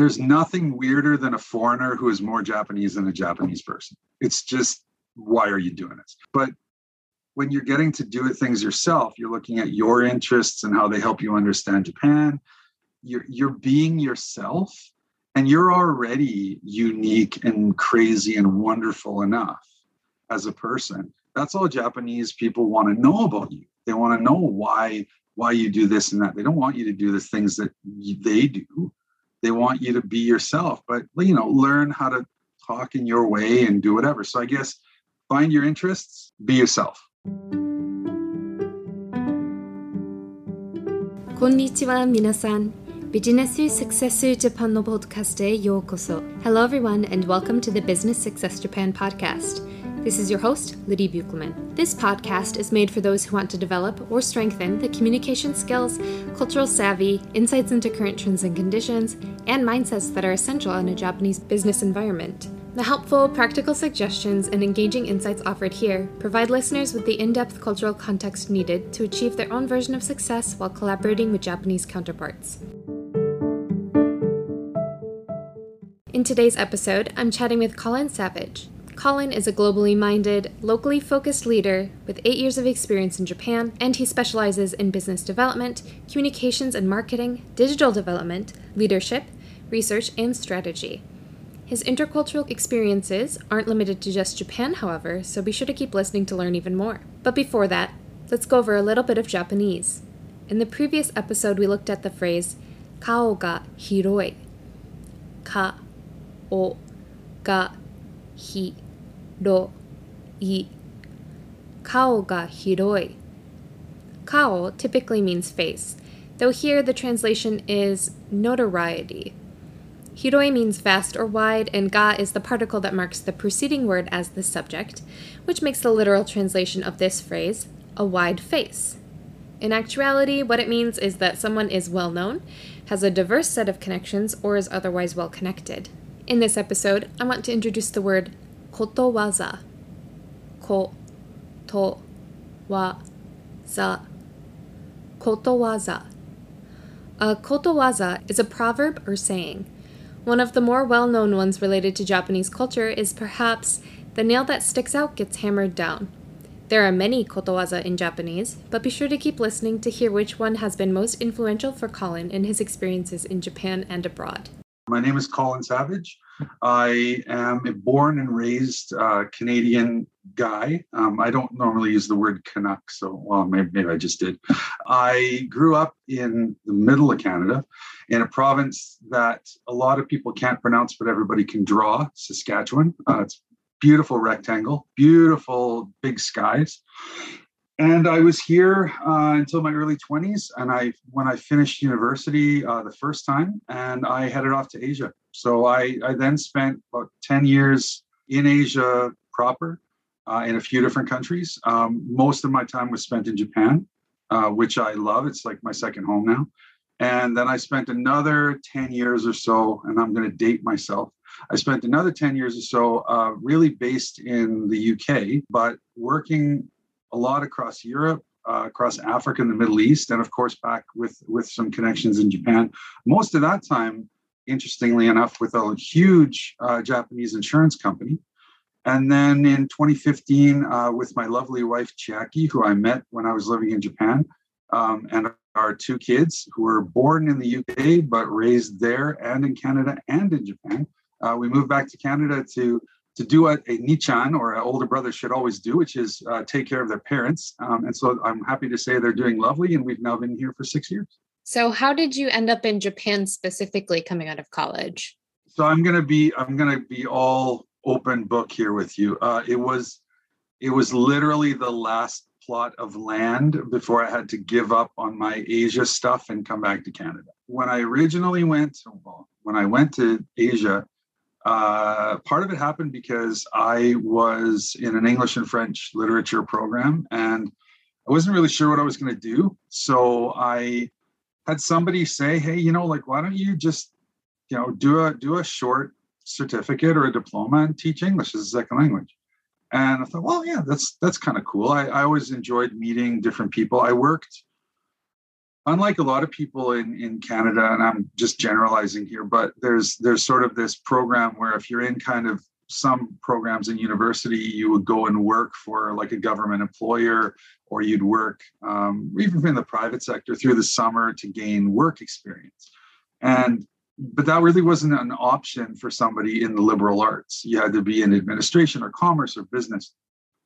there's nothing weirder than a foreigner who is more Japanese than a Japanese person. It's just, why are you doing this? But when you're getting to do things yourself, you're looking at your interests and how they help you understand Japan. You're, you're being yourself and you're already unique and crazy and wonderful enough as a person. That's all Japanese people want to know about you. They want to know why why you do this and that. They don't want you to do the things that they do They want you to be yourself, but you know, learn how to talk in your way and do whatever. So I guess find your interests, be yourself. こんにちは皆さんビジネスサクセスジャパンのポッドキャストへようこそ Hello everyone and welcome to the Business Success Japan podcast This is your host, Lydia Buchleman. This podcast is made for those who want to develop or strengthen the communication skills, cultural savvy, insights into current trends and conditions, and mindsets that are essential in a Japanese business environment. The helpful, practical suggestions and engaging insights offered here provide listeners with the in depth cultural context needed to achieve their own version of success while collaborating with Japanese counterparts. In today's episode, I'm chatting with Colin Savage. Colin is a globally minded, locally focused leader with eight years of experience in Japan, and he specializes in business development, communications and marketing, digital development, leadership, research, and strategy. His intercultural experiences aren't limited to just Japan, however, so be sure to keep listening to learn even more. But before that, let's go over a little bit of Japanese. In the previous episode, we looked at the phrase kao ga hiroi. Ka o ga hi ro i. Kao ga hiroi. Kao typically means face, though here the translation is notoriety. Hiroi means vast or wide, and ga is the particle that marks the preceding word as the subject, which makes the literal translation of this phrase a wide face. In actuality, what it means is that someone is well known, has a diverse set of connections, or is otherwise well connected. In this episode, I want to introduce the word kotowaza. Ko to wa za. Kotowaza. A kotowaza is a proverb or saying. One of the more well known ones related to Japanese culture is perhaps the nail that sticks out gets hammered down. There are many kotowaza in Japanese, but be sure to keep listening to hear which one has been most influential for Colin in his experiences in Japan and abroad. My name is Colin Savage. I am a born and raised uh, Canadian guy. Um, I don't normally use the word Canuck, so well, maybe, maybe I just did. I grew up in the middle of Canada, in a province that a lot of people can't pronounce, but everybody can draw. Saskatchewan. Uh, it's beautiful rectangle, beautiful big skies. And I was here uh, until my early 20s. And I, when I finished university uh, the first time, and I headed off to Asia. So I, I then spent about 10 years in Asia proper, uh, in a few different countries. Um, most of my time was spent in Japan, uh, which I love. It's like my second home now. And then I spent another 10 years or so, and I'm going to date myself. I spent another 10 years or so uh, really based in the UK, but working a lot across Europe, uh, across Africa and the Middle East, and of course back with with some connections in Japan. Most of that time, interestingly enough, with a huge uh, Japanese insurance company. And then in 2015, uh, with my lovely wife Chiaki, who I met when I was living in Japan, um, and our two kids who were born in the UK but raised there and in Canada and in Japan. Uh, we moved back to Canada to to do what a Nichan or an older brother should always do, which is uh, take care of their parents. Um, and so I'm happy to say they're doing lovely, and we've now been here for six years. So, how did you end up in Japan specifically coming out of college? So I'm gonna be I'm gonna be all open book here with you. Uh, it was it was literally the last plot of land before I had to give up on my Asia stuff and come back to Canada. When I originally went, well, when I went to Asia, uh, part of it happened because I was in an English and French literature program and I wasn't really sure what I was going to do. So I had somebody say, "Hey, you know, like, why don't you just, you know, do a do a short certificate or a diploma and teach English as a second language?" And I thought, well, yeah, that's that's kind of cool. I, I always enjoyed meeting different people. I worked unlike a lot of people in, in Canada, and I'm just generalizing here, but there's there's sort of this program where if you're in kind of some programs in university, you would go and work for like a government employer, or you'd work um, even in the private sector through the summer to gain work experience. And but that really wasn't an option for somebody in the liberal arts. You had to be in administration or commerce or business.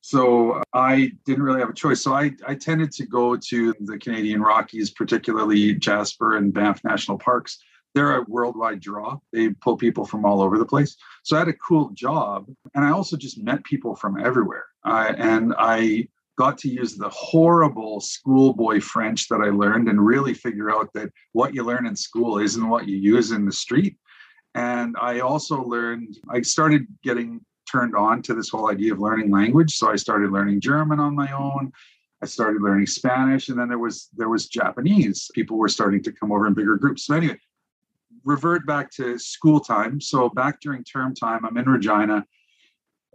So I didn't really have a choice. So I, I tended to go to the Canadian Rockies, particularly Jasper and Banff National Parks. They're a worldwide draw. They pull people from all over the place. So I had a cool job. And I also just met people from everywhere. And I got to use the horrible schoolboy French that I learned and really figure out that what you learn in school isn't what you use in the street. And I also learned, I started getting turned on to this whole idea of learning language. So I started learning German on my own. I started learning Spanish, and then there was there was Japanese. People were starting to come over in bigger groups. So anyway, revert back to school time. So back during term time, I'm in Regina,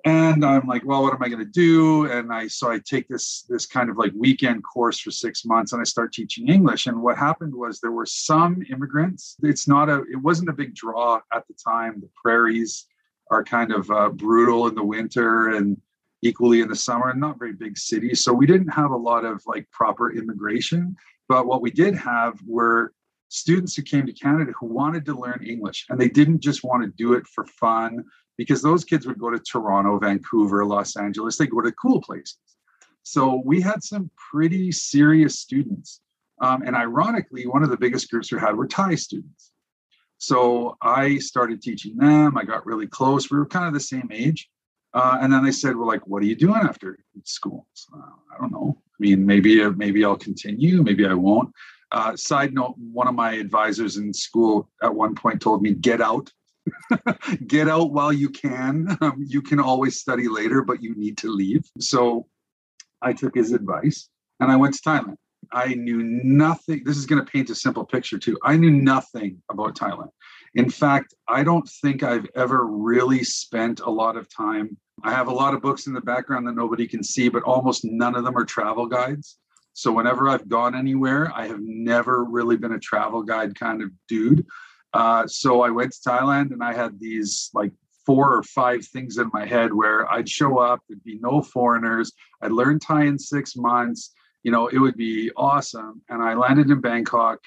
and I'm like, well, what am I going to do? And I so I take this this kind of like weekend course for six months, and I start teaching English. And what happened was there were some immigrants. It's not a it wasn't a big draw at the time. The prairies are kind of uh, brutal in the winter and equally in the summer and not very big cities. So we didn't have a lot of like proper immigration. But what we did have were students who came to canada who wanted to learn english and they didn't just want to do it for fun because those kids would go to toronto vancouver los angeles they go to cool places. So we had some pretty serious students. Um, and ironically one of the biggest groups we had were thai students so I started teaching them. I got really close. We were kind of the same age. Uh, and then they said, "Well, like, what are you doing after school?" So, uh, I don't know. I mean, maybe maybe I'll continue. Maybe I won't. Uh, side note: One of my advisors in school at one point told me, "Get out, get out while you can. Um, you can always study later, but you need to leave." So I took his advice and I went to Thailand. I knew nothing. This is going to paint a simple picture too. I knew nothing about Thailand. In fact, I don't think I've ever really spent a lot of time. I have a lot of books in the background that nobody can see, but almost none of them are travel guides. So whenever I've gone anywhere, I have never really been a travel guide kind of dude. Uh, so I went to Thailand and I had these like four or five things in my head where I'd show up, there'd be no foreigners, I'd learn Thai in six months, you know, it would be awesome. And I landed in Bangkok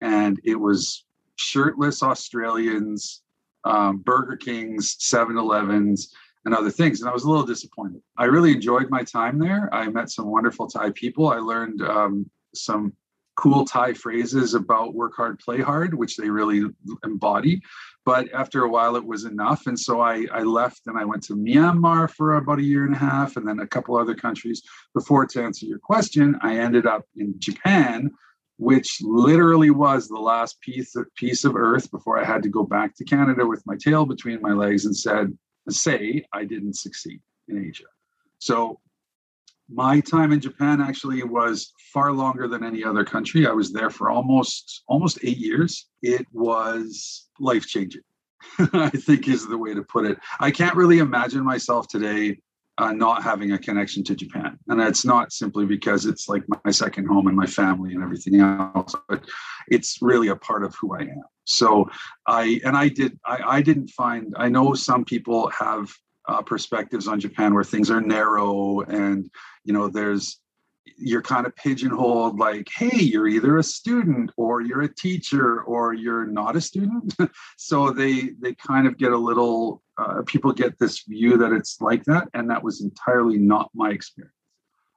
and it was shirtless Australians, um, Burger Kings, 7 Elevens, and other things. And I was a little disappointed. I really enjoyed my time there. I met some wonderful Thai people. I learned um, some cool Thai phrases about work hard, play hard, which they really embody. But after a while, it was enough. And so I, I left and I went to Myanmar for about a year and a half and then a couple other countries. Before, to answer your question, I ended up in Japan, which literally was the last piece of, piece of earth before I had to go back to Canada with my tail between my legs and said, say I didn't succeed in Asia. So my time in Japan actually was far longer than any other country. I was there for almost almost eight years. It was life changing. I think is the way to put it. I can't really imagine myself today uh, not having a connection to Japan, and it's not simply because it's like my second home and my family and everything else, but it's really a part of who I am. So I and I did I, I didn't find I know some people have uh, perspectives on Japan where things are narrow and you know there's you're kind of pigeonholed like hey you're either a student or you're a teacher or you're not a student. So they they kind of get a little uh, people get this view that it's like that and that was entirely not my experience.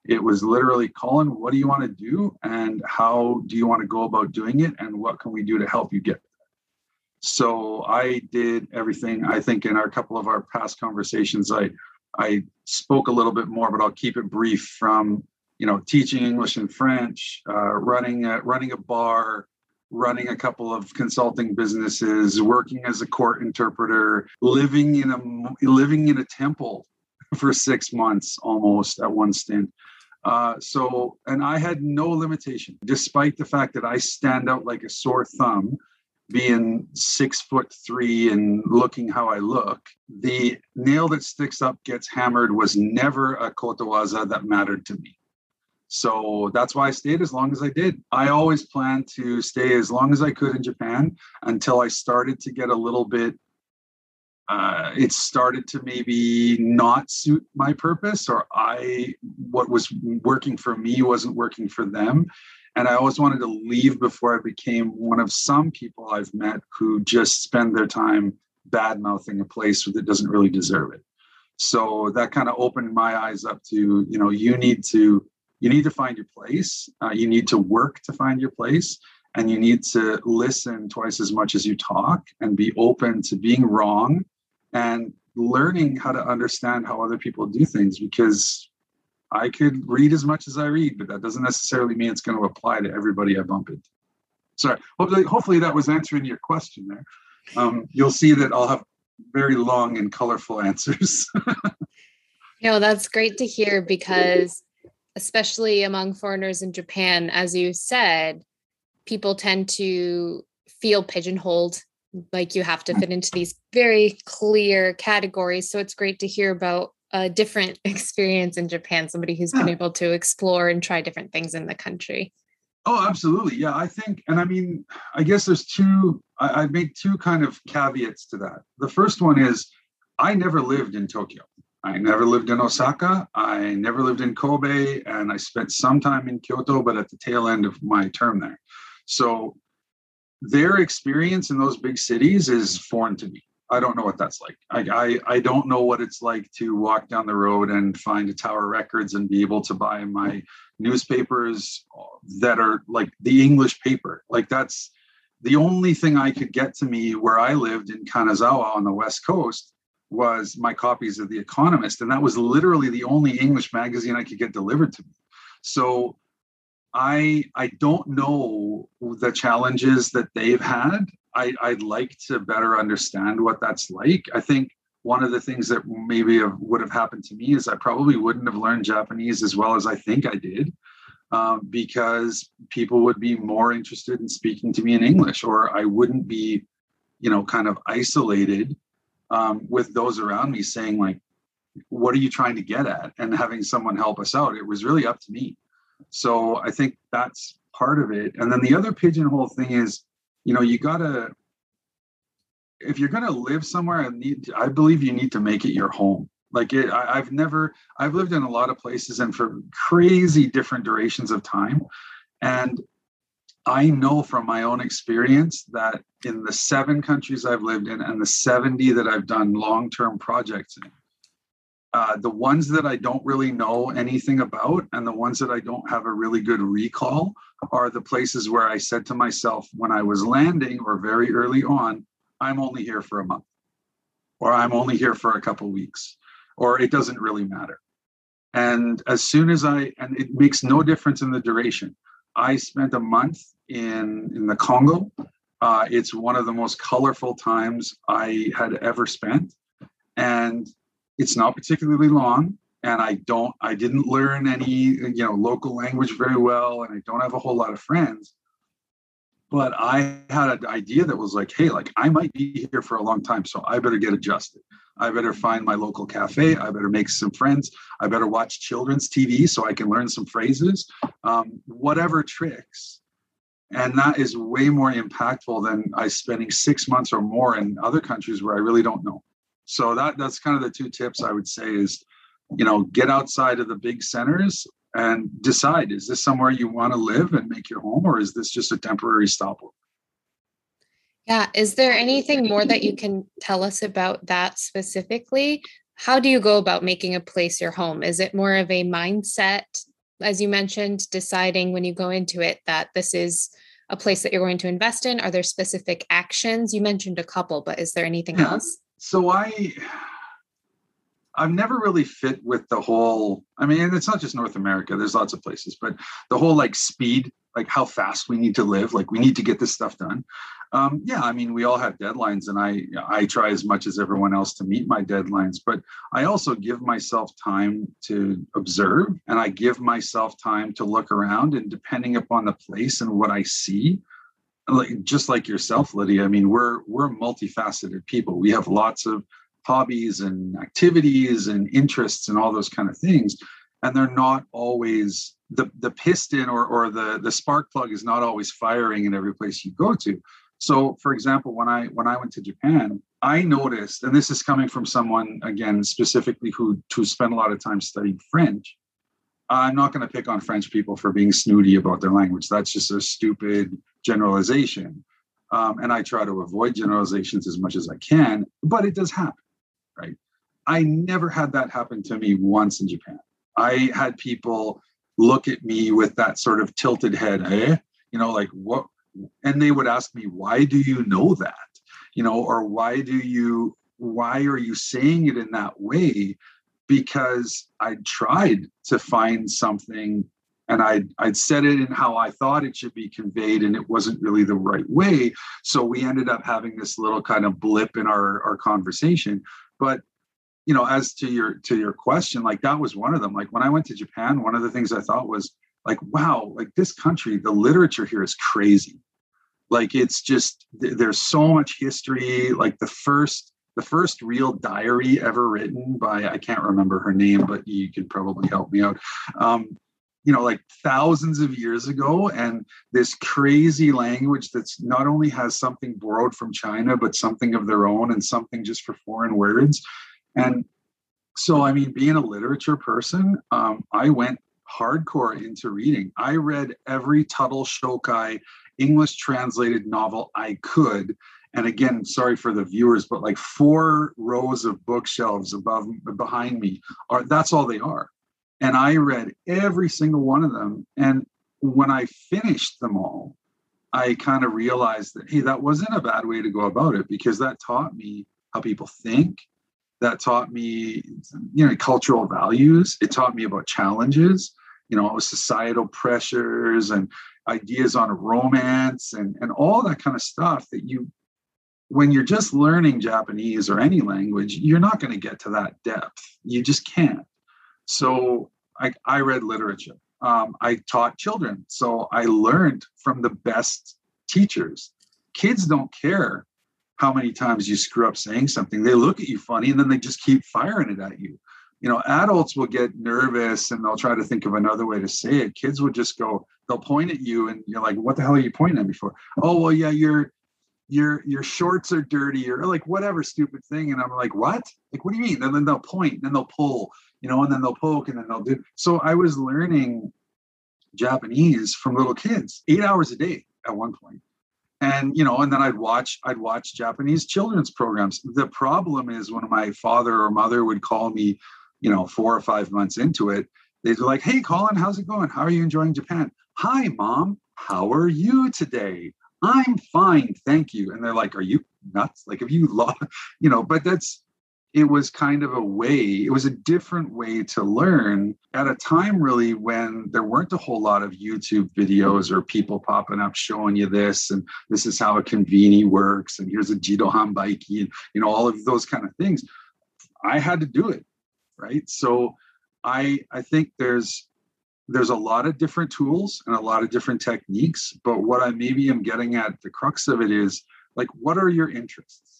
It was literally colin what do you want to do and how do you want to go about doing it and what can we do to help you get so I did everything. I think in our couple of our past conversations, I I spoke a little bit more, but I'll keep it brief. From you know, teaching English and French, uh, running a, running a bar, running a couple of consulting businesses, working as a court interpreter, living in a living in a temple for six months almost at one stint. Uh, so, and I had no limitation, despite the fact that I stand out like a sore thumb being six foot three and looking how I look, the nail that sticks up gets hammered was never a kotowaza that mattered to me. So that's why I stayed as long as I did. I always planned to stay as long as I could in Japan until I started to get a little bit uh, it started to maybe not suit my purpose or i what was working for me wasn't working for them and i always wanted to leave before i became one of some people i've met who just spend their time bad mouthing a place that doesn't really deserve it. So that kind of opened my eyes up to you know you need to you need to find your place. Uh, you need to work to find your place. And you need to listen twice as much as you talk and be open to being wrong and learning how to understand how other people do things because I could read as much as I read, but that doesn't necessarily mean it's going to apply to everybody I bump into. Sorry, hopefully, hopefully that was answering your question there. Um, you'll see that I'll have very long and colorful answers. no, that's great to hear because, especially among foreigners in Japan, as you said, people tend to feel pigeonholed like you have to fit into these very clear categories. So it's great to hear about a different experience in Japan, somebody who's been able to explore and try different things in the country. Oh, absolutely. Yeah, I think, and I mean, I guess there's two, I, I make two kind of caveats to that. The first one is I never lived in Tokyo. I never lived in Osaka. I never lived in Kobe. And I spent some time in Kyoto, but at the tail end of my term there. So their experience in those big cities is foreign to me. I don't know what that's like. I, I, I don't know what it's like to walk down the road and find a Tower Records and be able to buy my newspapers that are like the English paper. Like that's the only thing I could get to me where I lived in Kanazawa on the west coast was my copies of The Economist, and that was literally the only English magazine I could get delivered to me. So I I don't know the challenges that they've had. I, I'd like to better understand what that's like. I think one of the things that maybe would have happened to me is I probably wouldn't have learned Japanese as well as I think I did, um, because people would be more interested in speaking to me in English, or I wouldn't be, you know, kind of isolated um, with those around me saying like, "What are you trying to get at?" and having someone help us out. It was really up to me. So I think that's part of it. And then the other pigeonhole thing is, you know, you gotta if you're gonna live somewhere, I need I believe you need to make it your home. Like it, I, I've never I've lived in a lot of places and for crazy different durations of time. And I know from my own experience that in the seven countries I've lived in and the 70 that I've done long term projects in, uh, the ones that I don't really know anything about and the ones that I don't have a really good recall are the places where I said to myself when I was landing or very early on, I'm only here for a month or I'm only here for a couple weeks or it doesn't really matter. And as soon as I, and it makes no difference in the duration. I spent a month in, in the Congo. Uh, it's one of the most colorful times I had ever spent. And it's not particularly long, and I don't I didn't learn any you know local language very well, and I don't have a whole lot of friends. But I had an idea that was like, hey, like I might be here for a long time, so I better get adjusted. I better find my local cafe. I better make some friends. I better watch children's TV so I can learn some phrases. Um, whatever tricks and that is way more impactful than I spending six months or more in other countries where I really don't know. So that that's kind of the two tips I would say is, you know, get outside of the big centers and decide is this somewhere you want to live and make your home or is this just a temporary stopover? Yeah, is there anything more that you can tell us about that specifically? How do you go about making a place your home? Is it more of a mindset as you mentioned deciding when you go into it that this is a place that you're going to invest in? Are there specific actions? You mentioned a couple, but is there anything yeah. else? So I I've never really fit with the whole. I mean, it's not just North America. There's lots of places, but the whole like speed, like how fast we need to live, like we need to get this stuff done. Um, yeah, I mean, we all have deadlines, and I I try as much as everyone else to meet my deadlines. But I also give myself time to observe, and I give myself time to look around. And depending upon the place and what I see, like just like yourself lydia i mean we're we're multifaceted people we have lots of hobbies and activities and interests and all those kind of things and they're not always the the piston or or the the spark plug is not always firing in every place you go to. So, for example, when I when I went to Japan, I noticed, and this is coming from someone again specifically who who spent a lot of time studying French. I'm not going to pick on French people for being snooty about their language. That's just a stupid generalization. Um, and I try to avoid generalizations as much as I can, but it does happen, right? I never had that happen to me once in Japan. I had people look at me with that sort of tilted head, eh? You know, like what? And they would ask me, why do you know that? You know, or why do you, why are you saying it in that way? Because I tried to find something and I'd, I'd said it in how I thought it should be conveyed, and it wasn't really the right way. So we ended up having this little kind of blip in our, our conversation. But you know, as to your to your question, like that was one of them. Like when I went to Japan, one of the things I thought was like, wow, like this country, the literature here is crazy. Like it's just there's so much history. Like the first the first real diary ever written by I can't remember her name, but you can probably help me out. Um, you know, like thousands of years ago, and this crazy language that's not only has something borrowed from China, but something of their own and something just for foreign words. And so, I mean, being a literature person, um, I went hardcore into reading. I read every Tuttle Shokai English translated novel I could. And again, sorry for the viewers, but like four rows of bookshelves above behind me are that's all they are. And I read every single one of them. And when I finished them all, I kind of realized that, hey, that wasn't a bad way to go about it because that taught me how people think that taught me you know cultural values it taught me about challenges you know societal pressures and ideas on romance and and all that kind of stuff that you when you're just learning japanese or any language you're not going to get to that depth you just can't so i, I read literature um, i taught children so i learned from the best teachers kids don't care how many times you screw up saying something. They look at you funny and then they just keep firing it at you. You know, adults will get nervous and they'll try to think of another way to say it. Kids would just go, they'll point at you and you're like, what the hell are you pointing at me for? Oh, well, yeah, your your your shorts are dirty or like whatever stupid thing. And I'm like, what? Like, what do you mean? And then they'll point and then they'll pull, you know, and then they'll poke and then they'll do. So I was learning Japanese from little kids, eight hours a day at one point and you know and then i'd watch i'd watch japanese children's programs the problem is when my father or mother would call me you know four or five months into it they'd be like hey colin how's it going how are you enjoying japan hi mom how are you today i'm fine thank you and they're like are you nuts like have you love you know but that's it was kind of a way, it was a different way to learn at a time really when there weren't a whole lot of YouTube videos or people popping up showing you this and this is how a conveni works and here's a Jido Hanbaiki and you know all of those kind of things. I had to do it, right? So I I think there's there's a lot of different tools and a lot of different techniques, but what I maybe am getting at the crux of it is like what are your interests?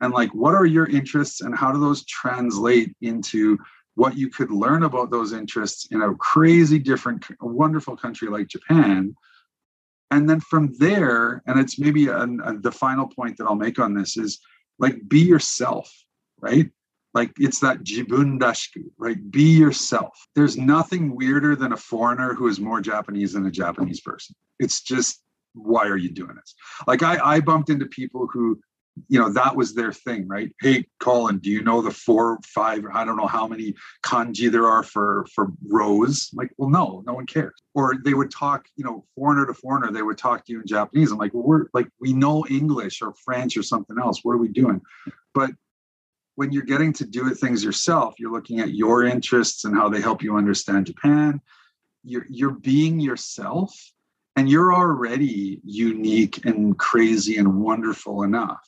and like what are your interests and how do those translate into what you could learn about those interests in a crazy different wonderful country like japan and then from there and it's maybe a, a, the final point that i'll make on this is like be yourself right like it's that jibun rashiku right? Be yourself. There's nothing weirder than a foreigner who is more japanese than a japanese person. It's just why are you doing this? Like i i bumped into people who you know that was their thing right? Hey colin do you know the four five i don't know how many kanji there are for for rose like well no no one cares. Or they would talk you know foreigner to foreigner they would talk to you in japanese. I'm like well we're like we know english or french or something else. What are we doing? But when you're getting to do things yourself you're looking at your interests and how they help you understand japan you're you're being yourself and you're already unique and crazy and wonderful enough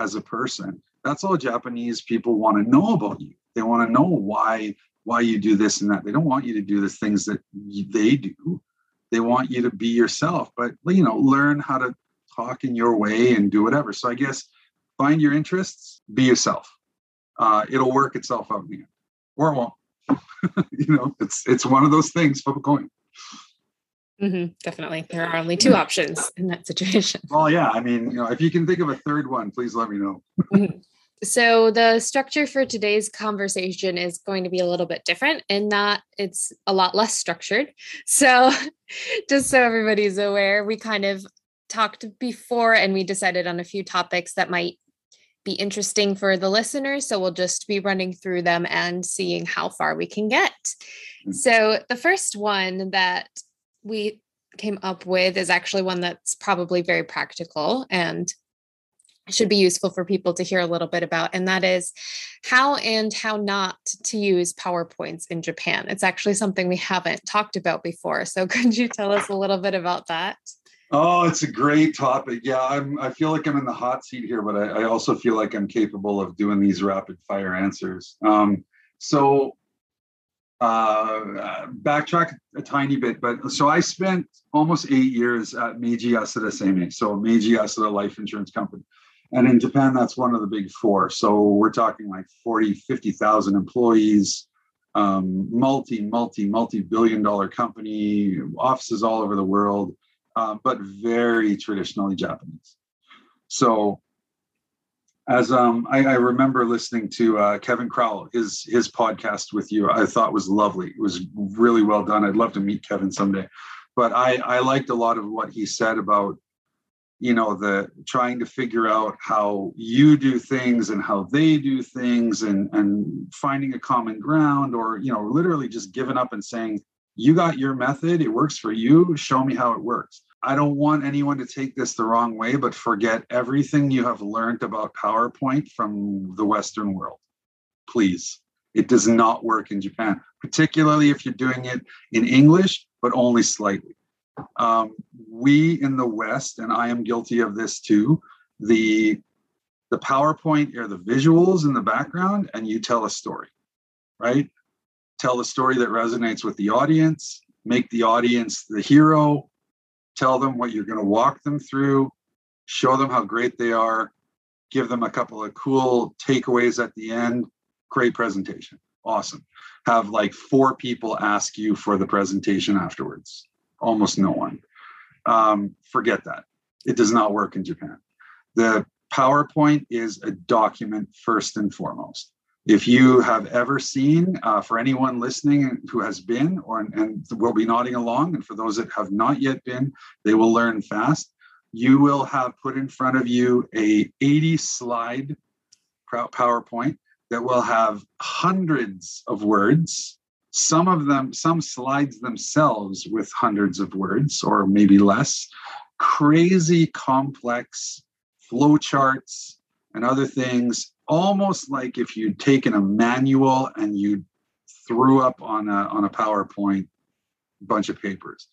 as a person. That's all Japanese people want to know about you. They want to know why why you do this and that. They don't want you to do the things that they do. They want you to be yourself, but you know, learn how to talk in your way and do whatever. So I guess find your interests, be yourself. Uh, it'll work itself out in the end, or it won't. you know, it's it's one of those things. Flip a coin. Mm-hmm, definitely. There are only two options in that situation. Well, yeah. I mean, you know, if you can think of a third one, please let me know. Mm-hmm. So, the structure for today's conversation is going to be a little bit different in that it's a lot less structured. So, just so everybody's aware, we kind of talked before and we decided on a few topics that might be interesting for the listeners. So, we'll just be running through them and seeing how far we can get. Mm. So, the first one that we came up with is actually one that's probably very practical and should be useful for people to hear a little bit about, and that is how and how not to use PowerPoints in Japan. It's actually something we haven't talked about before. So, could you tell us a little bit about that? Oh, it's a great topic. Yeah, I'm. I feel like I'm in the hot seat here, but I, I also feel like I'm capable of doing these rapid fire answers. Um, so, uh, backtrack a tiny bit, but so I spent almost eight years at Meiji Yasuda Seimei, so Meiji Yasuda Life Insurance Company. And in Japan, that's one of the big four. So we're talking like 40, 50,000 employees, um, multi, multi, multi billion dollar company, offices all over the world, uh, but very traditionally Japanese. So as um, I, I, remember listening to uh, Kevin Crowell, his his podcast with you, I thought was lovely. It was really well done. I'd love to meet Kevin someday. But I, I liked a lot of what he said about you know the trying to figure out how you do things and how they do things and and finding a common ground or you know literally just giving up and saying you got your method it works for you show me how it works. I don't want anyone to take this the wrong way but forget everything you have learned about powerpoint from the western world. Please it does not work in japan particularly if you're doing it in english but only slightly. Um, we in the West, and I am guilty of this too, the the PowerPoint are the visuals in the background, and you tell a story, right? Tell the story that resonates with the audience, make the audience the hero, tell them what you're going to walk them through, show them how great they are, give them a couple of cool takeaways at the end. Great presentation. Awesome. Have like four people ask you for the presentation afterwards almost no one. Um, forget that. It does not work in Japan. The PowerPoint is a document first and foremost. If you have ever seen, uh, for anyone listening who has been or and will be nodding along, and for those that have not yet been, they will learn fast. You will have put in front of you a 80 slide PowerPoint that will have hundreds of words some of them, some slides themselves with hundreds of words or maybe less, crazy complex flow charts and other things, almost like if you'd taken a manual and you threw up on a, on a PowerPoint bunch of papers.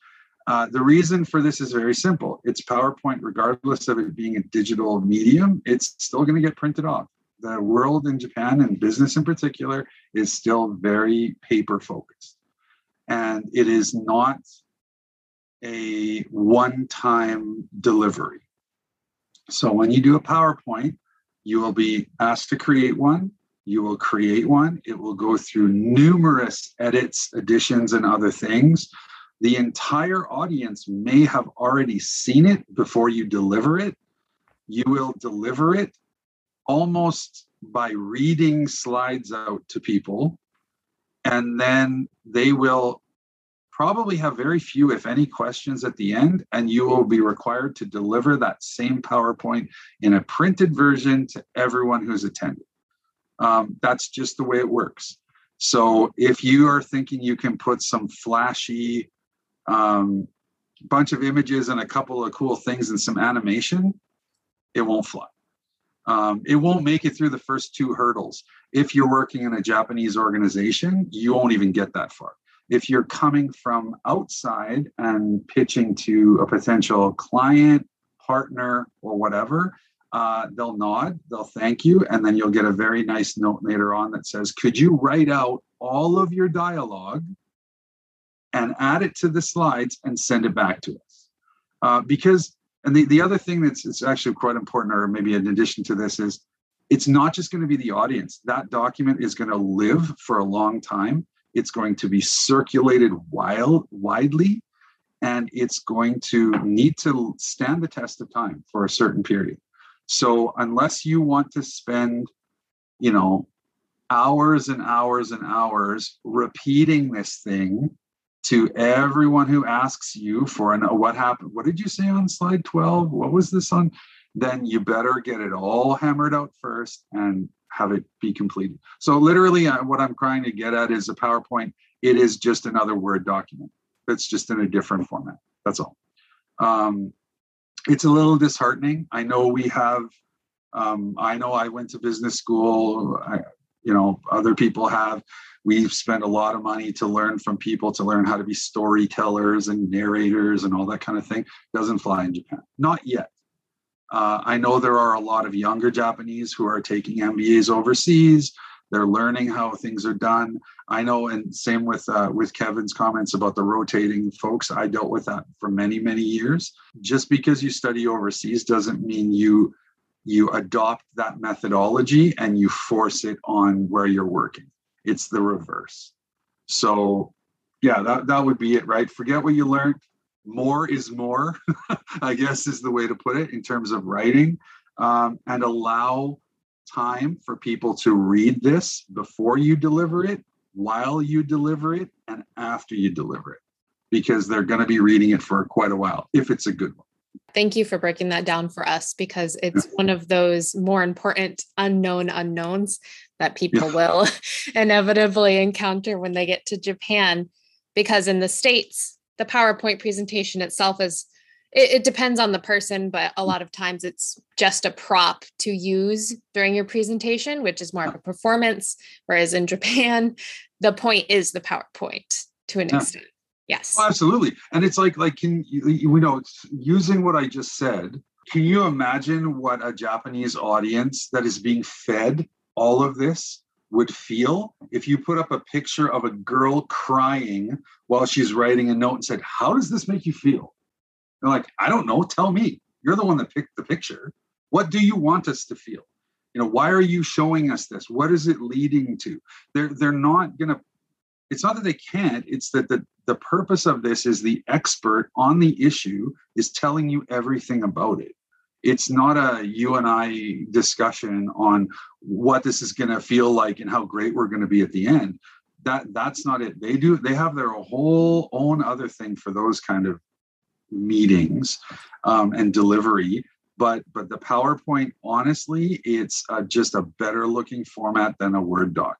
Uh, the reason for this is very simple. It's PowerPoint, regardless of it being a digital medium, it's still going to get printed off the world in Japan and business in particular is still very paper focused. And it is not a one time delivery. So when you do a PowerPoint, you will be asked to create one. You will create one. It will go through numerous edits, additions, and other things. The entire audience may have already seen it before you deliver it. You will deliver it almost by reading slides out to people and then they will probably have very few if any questions at the end and you will be required to deliver that same powerpoint in a printed version to everyone who's attended um, that's just the way it works so if you are thinking you can put some flashy um, bunch of images and a couple of cool things and some animation it won't fly um, it won't make it through the first two hurdles. If you're working in a Japanese organization, you won't even get that far. If you're coming from outside and pitching to a potential client, partner, or whatever, uh, they'll nod, they'll thank you, and then you'll get a very nice note later on that says, Could you write out all of your dialogue and add it to the slides and send it back to us? Uh, because and the, the other thing that's it's actually quite important, or maybe in addition to this, is it's not just going to be the audience. That document is going to live for a long time. It's going to be circulated wild, widely, and it's going to need to stand the test of time for a certain period. So unless you want to spend, you know, hours and hours and hours repeating this thing to everyone who asks you for an what happened what did you say on slide 12 what was this on then you better get it all hammered out first and have it be completed. So literally uh, what i'm trying to get at is a powerpoint. It is just another word document. It's just in a different format. That's all. Um, it's a little disheartening. I know we have um, i know i went to business school. I, you know other people have. We've spent a lot of money to learn from people to learn how to be storytellers and narrators and all that kind of thing. Doesn't fly in japan. Not yet uh, i know there are a lot of younger japanese who are taking mbas overseas they're learning how things are done i know and same with uh, with kevin's comments about the rotating folks i dealt with that for many many years just because you study overseas doesn't mean you you adopt that methodology and you force it on where you're working. It's the reverse. So, yeah, that, that would be it, right? Forget what you learned. More is more, I guess is the way to put it in terms of writing, um, and allow time for people to read this before you deliver it, while you deliver it, and after you deliver it, because they're going to be reading it for quite a while if it's a good one. Thank you for breaking that down for us because it's one of those more important unknown unknowns that people yeah. will inevitably encounter when they get to Japan. Because in the States, the PowerPoint presentation itself is, it, it depends on the person, but a lot of times it's just a prop to use during your presentation, which is more of a performance. Whereas in Japan, the point is the PowerPoint to an yeah. extent. Yes. Oh, absolutely. And it's like, like, can you, we know using what I just said, can you imagine what a Japanese audience that is being fed all of this would feel if you put up a picture of a girl crying while she's writing a note and said, How does this make you feel? They're like, I don't know. Tell me. You're the one that picked the picture. What do you want us to feel? You know, why are you showing us this? What is it leading to? They're they're not gonna it's not that they can't it's that the, the purpose of this is the expert on the issue is telling you everything about it it's not a you and i discussion on what this is going to feel like and how great we're going to be at the end that that's not it they do they have their whole own other thing for those kind of meetings um, and delivery but but the powerpoint honestly it's uh, just a better looking format than a word doc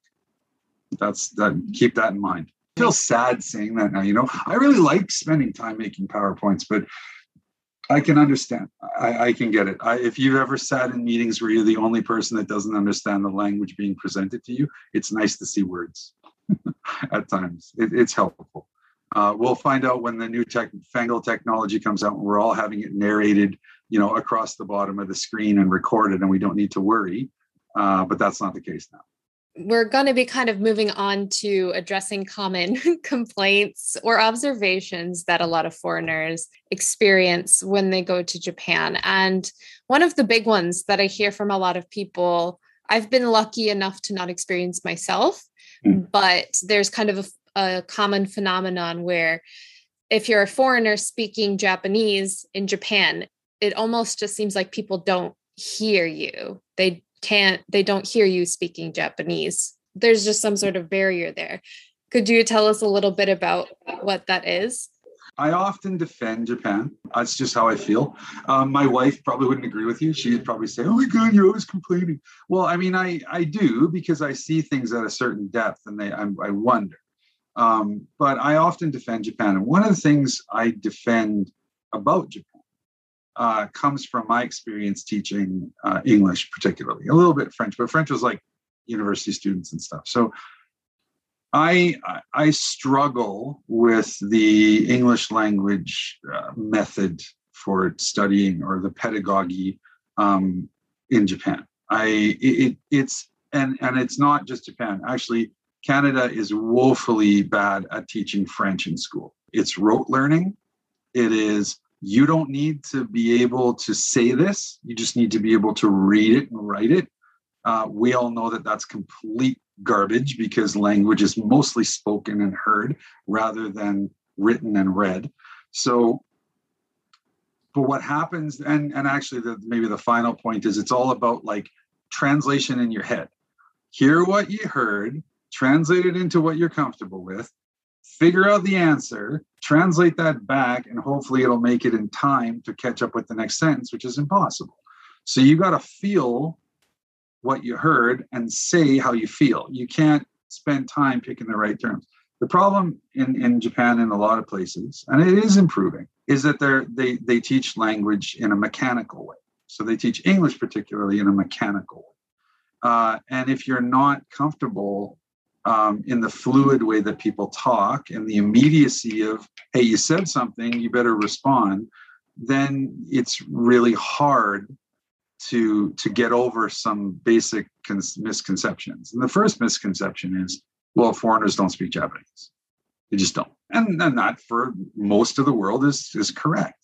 that's that. Keep that in mind. I feel sad saying that now. You know, I really like spending time making powerpoints, but I can understand. I, I can get it. I, if you've ever sat in meetings where you're the only person that doesn't understand the language being presented to you, it's nice to see words at times. It, it's helpful. Uh, we'll find out when the new tech, fangled technology comes out and we're all having it narrated, you know, across the bottom of the screen and recorded, and we don't need to worry. Uh, but that's not the case now we're going to be kind of moving on to addressing common complaints or observations that a lot of foreigners experience when they go to Japan. And one of the big ones that I hear from a lot of people, I've been lucky enough to not experience myself, mm. but there's kind of a, a common phenomenon where if you're a foreigner speaking Japanese in Japan, it almost just seems like people don't hear you. They can't they don't hear you speaking japanese there's just some sort of barrier there could you tell us a little bit about what that is I often defend Japan. That's just how I feel. Um, my wife probably wouldn't agree with you. She'd probably say, "Oh my God, you're always complaining." Well, I mean, I I do because I see things at a certain depth, and they I, I wonder. Um, but I often defend Japan, and one of the things I defend about Japan uh, comes from my experience teaching uh, English, particularly a little bit French, but French was like university students and stuff. So I I struggle with the English language uh, method for studying or the pedagogy um, in Japan. I it, it's and and it's not just Japan. Actually, Canada is woefully bad at teaching French in school. It's rote learning. It is you don't need to be able to say this you just need to be able to read it and write it uh, we all know that that's complete garbage because language is mostly spoken and heard rather than written and read. So, but what happens, and and actually, the, maybe the final point is it's all about like translation in your head. Hear what you heard, translate it into what you're comfortable with, figure out the answer, translate that back, and hopefully it'll make it in time to catch up with the next sentence, which is impossible. So you got to feel what you heard and say how you feel. You can't spend time picking the right terms. The problem in, in Japan in a lot of places, and it is improving, is that they're, they they teach language in a mechanical way. So they teach English particularly in a mechanical way. Uh, and if you're not comfortable um, in the fluid way that people talk and the immediacy of, hey, you said something, you better respond, then it's really hard to to get over some basic misconceptions. And the first misconception is, well, foreigners don't speak Japanese. They just don't. And, and that for most of the world is is correct.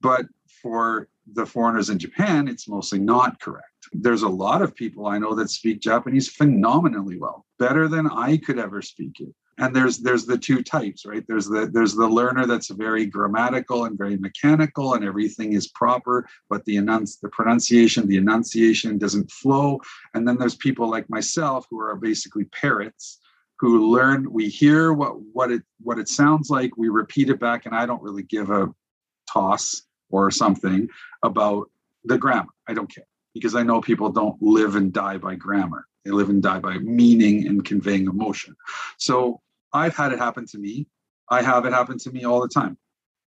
But for the foreigners in Japan, it's mostly not correct. There's a lot of people I know that speak Japanese phenomenally well, better than I could ever speak it. And there's there's the two types, right? There's the there's the learner that's very grammatical and very mechanical, and everything is proper, but the enunci- the pronunciation, the enunciation doesn't flow. And then there's people like myself who are basically parrots who learn we hear what what it what it sounds like we repeat it back and i don't really give a toss or something about the grammar. I don't care because I know people don't live and die by grammar. They live and die by meaning and conveying emotion. So I've had it happen to me. I have it happen to me all the time.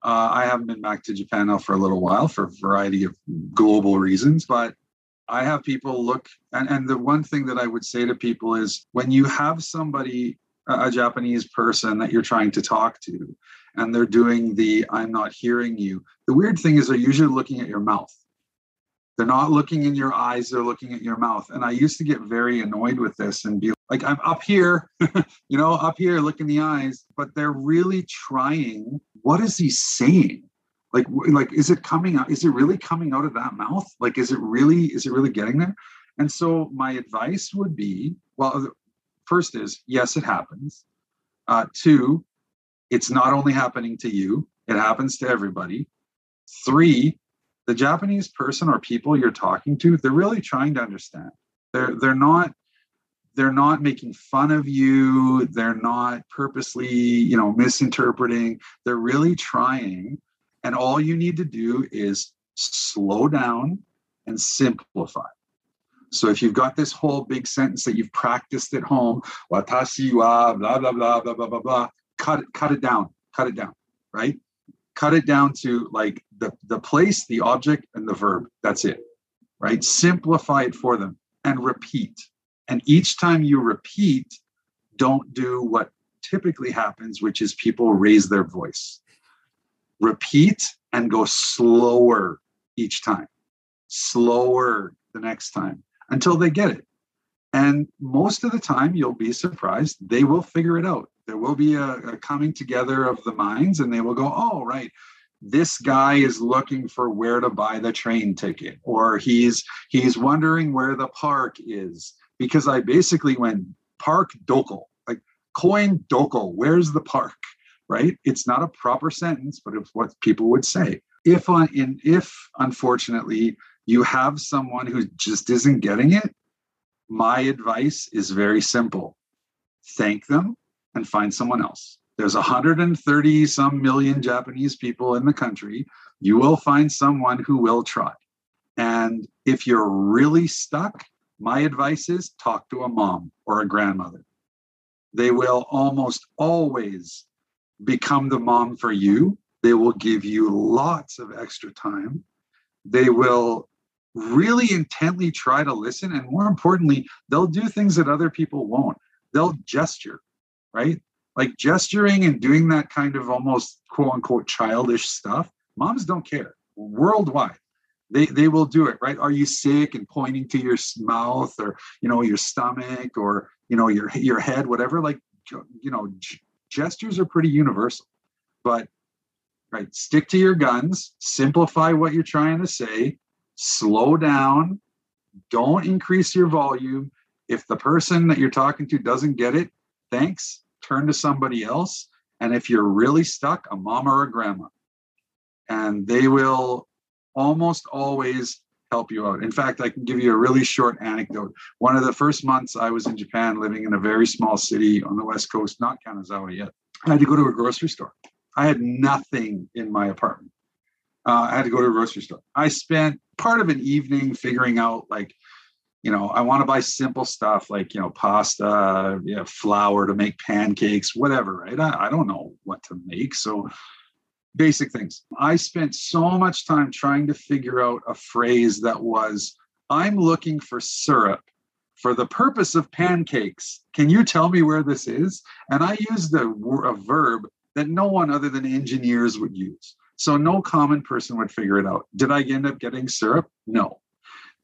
Uh, I haven't been back to Japan now for a little while for a variety of global reasons, but I have people look, and, and the one thing that I would say to people is when you have somebody, a Japanese person that you're trying to talk to, and they're doing the I'm not hearing you. The weird thing is they're usually looking at your mouth. They're not looking in your eyes, they're looking at your mouth. And I used to get very annoyed with this and be like, I'm up here, you know, up here, look in the eyes, but they're really trying. What is he saying? Like, like, is it coming out? Is it really coming out of that mouth? Like, is it really, is it really getting there? And so my advice would be, well, first is yes, it happens. Uh, two, it's not only happening to you, it happens to everybody. Three, the Japanese person or people you're talking to, they're really trying to understand. They're they're not they're not making fun of you, they're not purposely, you know, misinterpreting. They're really trying and all you need to do is slow down and simplify. So if you've got this whole big sentence that you've practiced at home, watashi wa blah blah blah blah blah blah blah, cut it, cut it down, cut it down, right? Cut it down to like the, the place, the object, and the verb. That's it, right? Simplify it for them and repeat. And each time you repeat, don't do what typically happens, which is people raise their voice. Repeat and go slower each time, slower the next time until they get it. And most of the time, you'll be surprised, they will figure it out there will be a, a coming together of the minds and they will go oh right this guy is looking for where to buy the train ticket or he's he's wondering where the park is because i basically went park doko like kōen doko where's the park? Right? It's not a proper sentence but it's what people would say. If on in if unfortunately you have someone who just isn't getting it my advice is very simple. Thank them and find someone else. There's 130 some million Japanese people in the country. You will find someone who will try. And if you're really stuck, my advice is talk to a mom or a grandmother. They will almost always become the mom for you. They will give you lots of extra time. They will really intently try to listen. And more importantly, they'll do things that other people won't. They'll gesture right? Like gesturing and doing that kind of almost quote unquote childish stuff, moms don't care worldwide. They, they will do it, right? Are you sick and pointing to your mouth or, you know, your stomach or, you know, your, your head, whatever, like, you know, gestures are pretty universal, but right. Stick to your guns, simplify what you're trying to say, slow down, don't increase your volume, If the person that you're talking to doesn't get it, thanks, turn to somebody else. And if you're really stuck, a mom or a grandma. And they will almost always help you out. In fact, I can give you a really short anecdote. One of the first months I was in Japan, living in a very small city on the west coast, not Kanazawa yet, I had to go to a grocery store. I had nothing in my apartment. Uh, I had to go to a grocery store. I spent part of an evening figuring out, like, you know, I want to buy simple stuff like, you know, pasta, you know, flour to make pancakes, whatever, right? I, I don't know what to make. So, basic things. I spent so much time trying to figure out a phrase that was, I'm looking for syrup for the purpose of pancakes. Can you tell me where this is? And I used a, a verb that no one other than engineers would use. So no common person would figure it out. Did I end up getting syrup? No.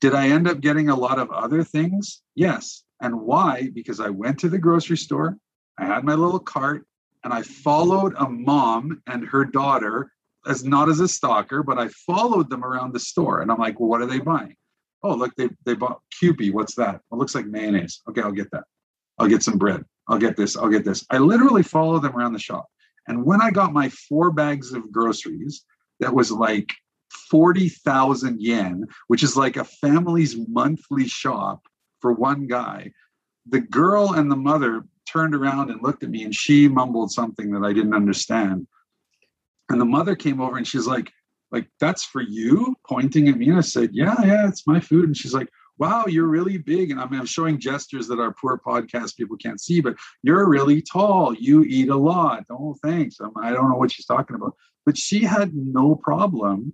Did I end up getting a lot of other things? Yes. And why? Because I went to the grocery store, I had my little cart, and I followed a mom and her daughter as not as a stalker, but I followed them around the store. And I'm like, well, what are they buying? Oh, look, they, they bought Kewpie. What's that? It looks like mayonnaise. Okay, I'll get that. I'll get some bread. I'll get this. I'll get this. I literally followed them around the shop. And when I got my four bags of groceries, that was like 40,000 yen, which is like a family's monthly shop for one guy. The girl and the mother turned around and looked at me and she mumbled something that I didn't understand. And the mother came over and she's like, like, that's for you, pointing at me. And I said, Yeah, yeah, it's my food. And she's like, Wow, you're really big. And I mean, I'm showing gestures that our poor podcast people can't see, but you're really tall. You eat a lot. Oh, thanks. I'm, I don't know what she's talking about. But she had no problem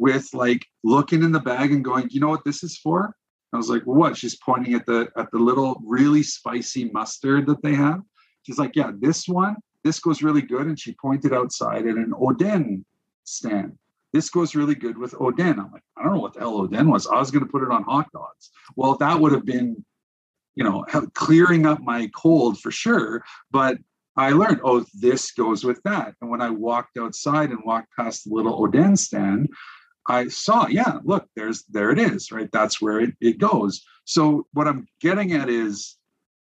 with like looking in the bag and going, you know what this is for? I was like, well, what? She's pointing at the at the little really spicy mustard that they have. She's like, yeah, this one, this goes really good. And she pointed outside at an Oden stand. This goes really good with Oden. I'm like, I don't know what the hell Oden was. I was going to put it on hot dogs. Well, that would have been, you know, clearing up my cold for sure. But I learned, oh, this goes with that. And when I walked outside and walked past the little Oden stand, I saw, yeah, look, there's there it is, right? That's where it, it goes. So what I'm getting at is,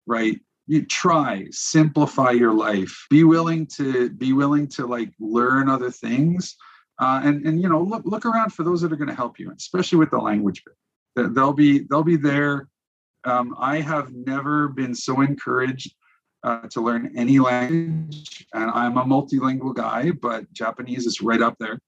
right, you try, simplify your life, be willing to be willing to like learn other things. Uh, and and you know, look look around for those that are going to help you, especially with the language bit. They'll be they'll be there. Um, I have never been so encouraged uh, to learn any language, and I'm a multilingual guy, but Japanese is right up there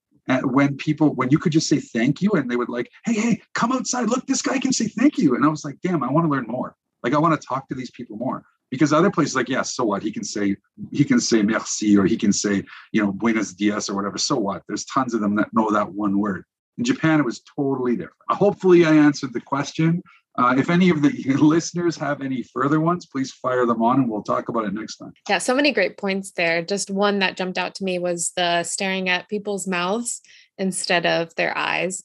when people when you could just say thank you and they would like hey hey come outside. Look this guy can say thank you. And i was like damn i want to learn more. Like i want to talk to these people more. Because other places like yeah so what? He can say he can say merci or he can say you know buenos dias or whatever. So what? There's tons of them that know that one word. In japan it was totally different. Hopefully i answered the question uh, if any of the listeners have any further ones, please fire them on and we'll talk about it next time. Yeah, so many great points there. Just one that jumped out to me was the staring at people's mouths instead of their eyes.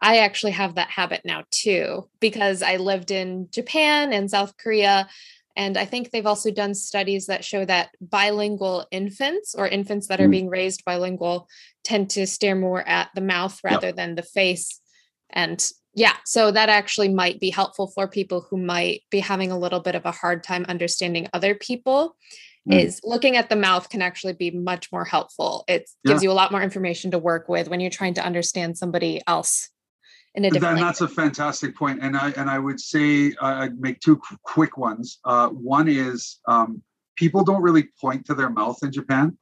I actually have that habit now too, because I lived in Japan and South Korea. And I think they've also done studies that show that bilingual infants or infants that are mm. being raised bilingual tend to stare more at the mouth rather yep. than the face. And yeah, so that actually might be helpful for people who might be having a little bit of a hard time understanding other people. Mm. Is looking at the mouth can actually be much more helpful. It yeah. gives you a lot more information to work with when you're trying to understand somebody else in a different. And that's a fantastic. And I and I would say uh, I'd make two quick ones. Uh, one is um, people don't really point to their mouth in Japan,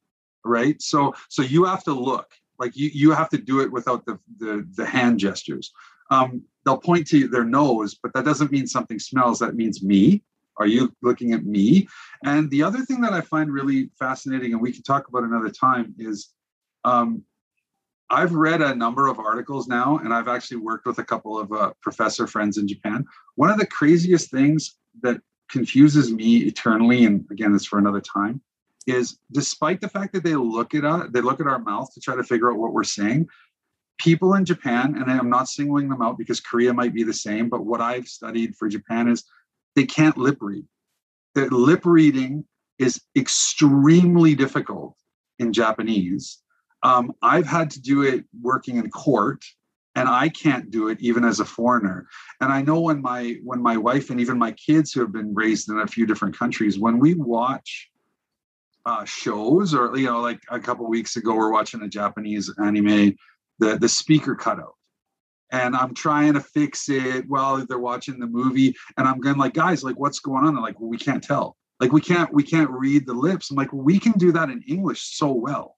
right? So so you have to look like you you have to do it without the the, the hand gestures um, they'll point to their nose, but that doesn't mean something smells. That means me. Are you looking at me? And the other thing that I find really fascinating, and we can talk about another time, is um, I've read a number of articles now, and I've actually worked with a couple of uh, professor friends in Japan. One of the craziest things that confuses me eternally, and again, it's for another time, is despite the fact that they look at us, they look at our mouth to try to figure out what we're saying, people in Japan, and I'm not singling them out because Korea might be the same, but what I've studied for Japan is they can't lip read. The lip reading is extremely difficult in Japanese. Um, I've had to do it working in court and I can't do it even as a foreigner. And I know when my when my wife and even my kids who have been raised in a few different countries, when we watch uh, shows or you know, like a couple weeks ago, we're watching a Japanese anime, the the speaker cut out. And I'm trying to fix it while they're watching the movie. And I'm going like, guys, like what's going on? They're like, well, we can't tell. Like we can't, we can't read the lips. I'm like, well, we can do that in English so well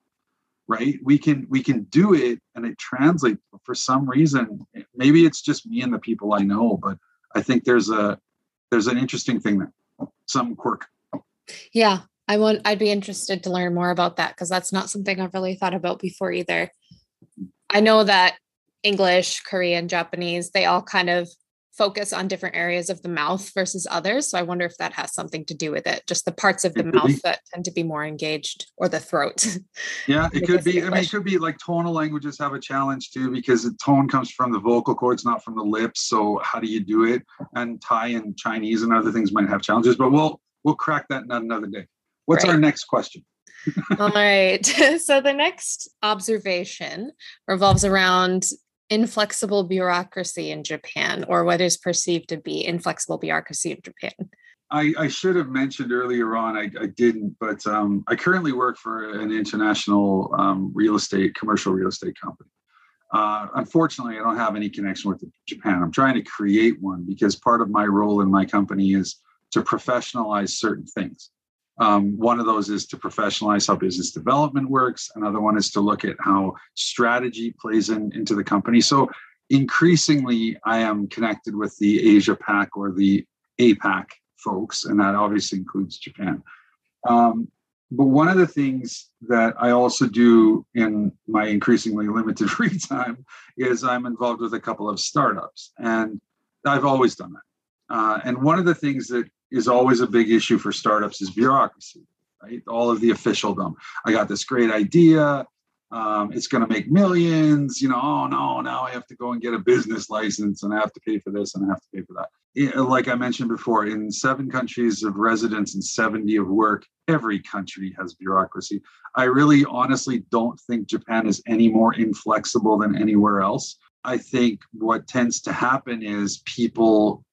right we can we can do it and it translates for some reason maybe it's just me and the people i know but i think there's a there's an interesting thing there some quirk yeah i want i'd be interested to learn more about that because that's not something i've really thought about before either i know that english korean japanese they all kind of focus on different areas of the mouth versus others. So I wonder if that has something to do with it. Just the parts of the mouth be. that tend to be more engaged, or the throat. Yeah, it could be. I mean, it could be like tonal languages have a challenge too because the tone comes from the vocal cords, not from the lips. So how do you do it? And Thai and Chinese and other things might have challenges, but we'll we'll crack that another day. What's right. our next question? All right. So the next observation revolves around inflexible bureaucracy in Japan or what is perceived to be inflexible bureaucracy in Japan? I, I should have mentioned earlier on, I, I didn't, but um, I currently work for an international um, real estate, commercial real estate company. Uh, unfortunately, I don't have any connection with Japan. I'm trying to create one because part of my role in my company is to professionalize certain things. Um, one of those is to professionalize how business development works. Another one is to look at how strategy plays in, into the company. So increasingly, I am connected with the Asia Pac or the APAC folks, and that obviously includes Japan. Um, but one of the things that I also do in my increasingly limited free time is I'm involved with a couple of startups, and I've always done that. Uh, and one of the things that is always a big issue for startups is bureaucracy, right? All of the officialdom. I got this great idea. Um, it's going to make millions. You know, oh no, now I have to go and get a business license and I have to pay for this and I have to pay for that. It, like I mentioned before, in seven countries of residence and 70 of work, every country has bureaucracy. I really honestly don't think Japan is any more inflexible than anywhere else. I think what tends to happen is people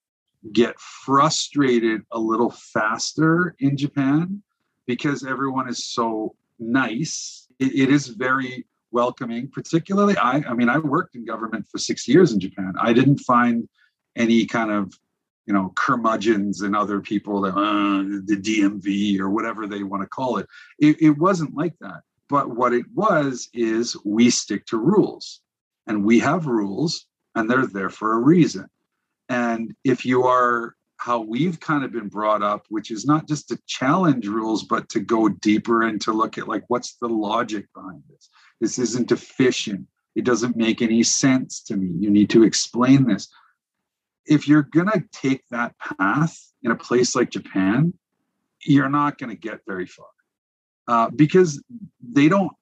get frustrated a little faster in Japan because everyone is so nice. it, it is very welcoming, particularly I I mean I worked in government for 6 years in Japan. I didn't find any kind of you know curmudgeons and other people that uh, the DMV or whatever they want to call it. it. It wasn't like that. But what it was is we stick to rules and we have rules and they're there for a reason. And if you are how we've kind of been brought up, which is not just to challenge rules, but to go deeper and to look at like what's the logic behind this. This isn't efficient. It doesn't make any sense to me. You need to explain this. If you're going to take that path in a place like Japan, you're not going to get very far uh, because they don't.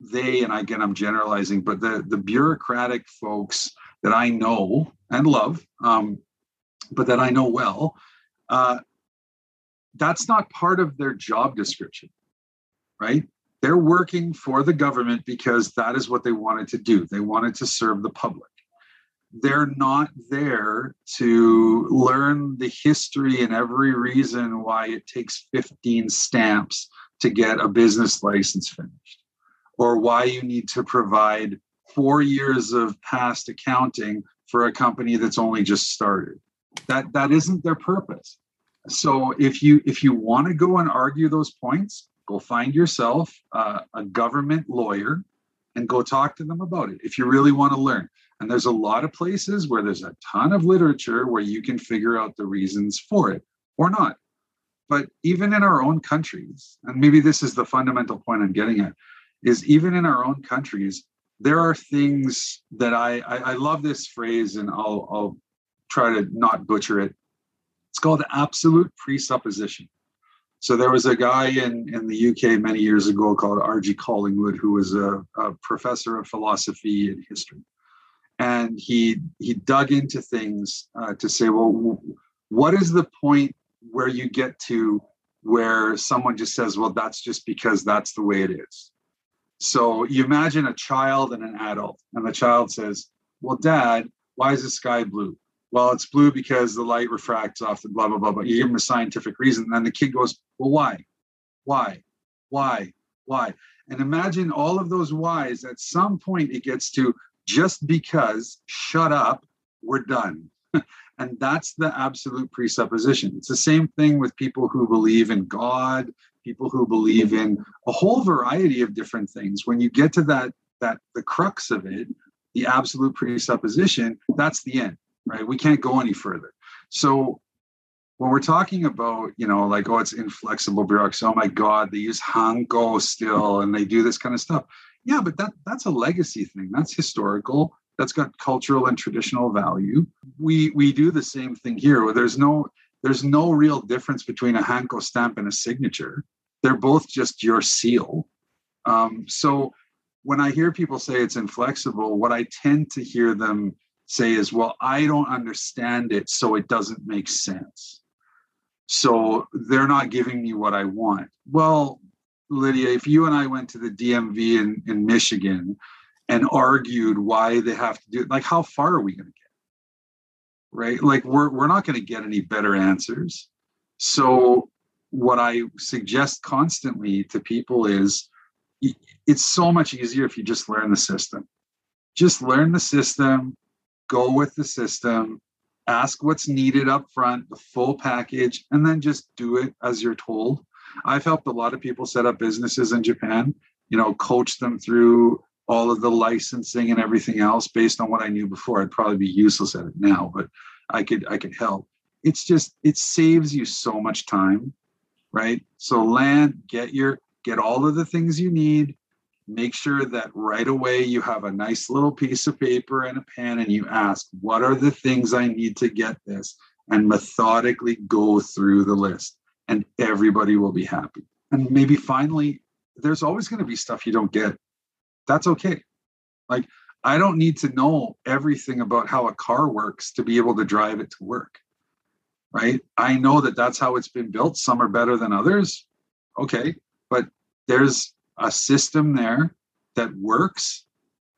They and again, I'm generalizing, but the the bureaucratic folks that I know and love, um, but that I know well, uh, that's not part of their job description, right? They're working for the government because that is what they wanted to do. They wanted to serve the public. They're not there to learn the history and every reason why it takes 15 stamps to get a business license finished, or why you need to provide four years of past accounting for a company that's only just started. That that isn't their purpose. So if you if you want to go and argue those points, go find yourself uh, a government lawyer and go talk to them about it if you really want to learn. And there's a lot of places where there's a ton of literature where you can figure out the reasons for it or not. But even in our own countries, and maybe this is the fundamental point I'm getting at, is even in our own countries, there are things that I, I, I love this phrase and I'll I'll try to not butcher it. It's called absolute presupposition. So there was a guy in, in the UK many years ago called R.G. Collingwood, who was a, a professor of philosophy and history, and he he dug into things uh, to say, well, what is the point where you get to where someone just says, well, that's just because that's the way it is. So you imagine a child and an adult, and the child says, well, dad, why is the sky blue? Well, it's blue because the light refracts off the blah, blah, blah, blah. You give him a scientific reason. And then the kid goes, well, why? Why? Why? Why? And imagine all of those whys. At some point, it gets to just because, shut up, we're done. and that's the absolute presupposition. It's the same thing with people who believe in God, people who believe in a whole variety of different things. When you get to that, that the crux of it, the absolute presupposition, that's the end, right? We can't go any further. So when we're talking about, you know, like, oh, it's inflexible bureaucracy, oh my God, they use Hanko still and they do this kind of stuff. Yeah, but that that's a legacy thing. That's historical. That's got cultural and traditional value. We we do the same thing here there's no there's no real difference between a Hanko stamp and a signature. They're both just your seal. Um, so when I hear people say it's inflexible, what I tend to hear them say is, well, I don't understand it, so it doesn't make sense. So they're not giving me what I want. Well, Lydia, if you and I went to the DMV in, in Michigan and argued why they have to do it, like how far are we going to get? Right? Like we're we're not going to get any better answers. So what I suggest constantly to people is it's so much easier if you just learn the system. Just learn the system, go with the system, ask what's needed up front, the full package, and then just do it as you're told. I've helped a lot of people set up businesses in Japan, you know, coach them through all of the licensing and everything else based on what I knew before. I'd probably be useless at it now, but I could I could help. It's just it saves you so much time, right? So land, get your get all of the things you need, make sure that right away you have a nice little piece of paper and a pen and you ask, what are the things I need to get this? And methodically go through the list, and everybody will be happy. And maybe finally, there's always going to be stuff you don't get. That's okay. Like, I don't need to know everything about how a car works to be able to drive it to work. Right. I know that that's how it's been built. Some are better than others. Okay. But there's a system there that works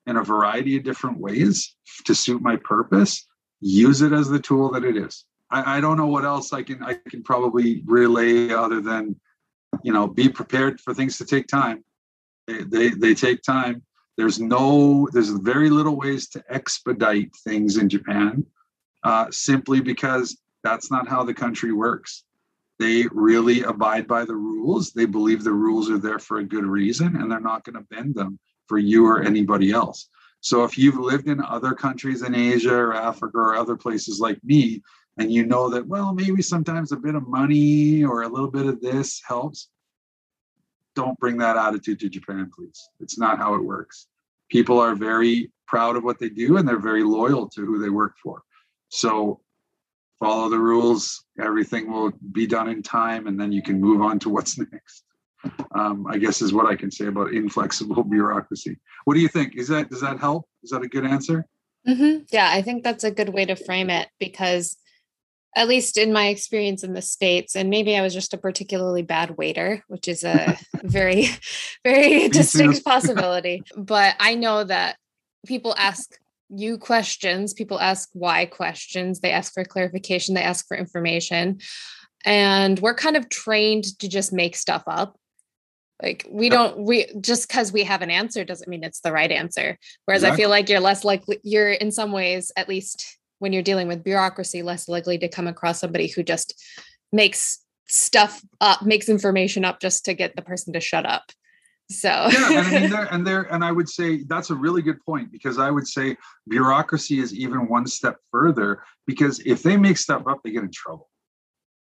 in a variety of different ways to suit my purpose use it as the tool that it is I, I, don't know what else i can i can probably relay other than you know be prepared for things to take time they they, take time there's no there's very little ways to expedite things in japan uh, simply because that's not how the country works they really abide by the rules. They believe the rules are there for a good reason and they're not going to bend them for you or anybody else. So if you've lived in other countries in Asia or Africa or other places like me, and you know that, well, maybe sometimes a bit of money or a little bit of this helps, don't bring that attitude to Japan, please. It's not how it works. People are very proud of what they do and they're very loyal to who they work for. So follow the rules, everything will be done in time, and then you can move on to what's next. Um, I guess is what I can say about inflexible bureaucracy. What do you think? Is that does that help? Is that a good answer? Mm-hmm. Yeah, I think that's a good way to frame it because, at least in my experience in the states, and maybe I was just a particularly bad waiter, which is a very, very distinct possibility. But I know that people ask you questions. People ask why questions. They ask for clarification. They ask for information. And we're kind of trained to just make stuff up. Like we don't, we just because we have an answer doesn't mean it's the right answer. Whereas exactly. I feel like you're less likely, you're in some ways, at least when you're dealing with bureaucracy, less likely to come across somebody who just makes stuff up, makes information up just to get the person to shut up. So yeah, and I mean there and there and I would say that's a really good point because I would say bureaucracy is even one step further because if they make stuff up, they get in trouble.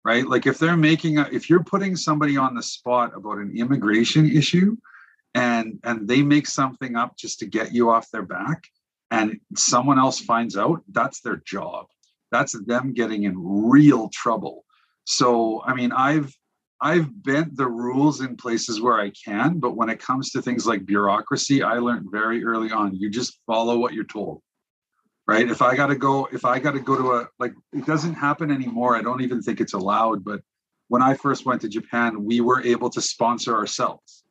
Right? Like if they're making a if you're putting somebody on the spot about an immigration issue and and they make something up just to get you off their back and someone else finds out, that's their job. That's them getting in real trouble. So I mean I've I've bent the rules in places where I can, but when it comes to things like bureaucracy, I learned very early on you just follow what you're told. Right? If I got to go if I got to go to a like it doesn't happen anymore. I don't even think it's allowed, but when I first went to Japan, we were able to sponsor ourselves.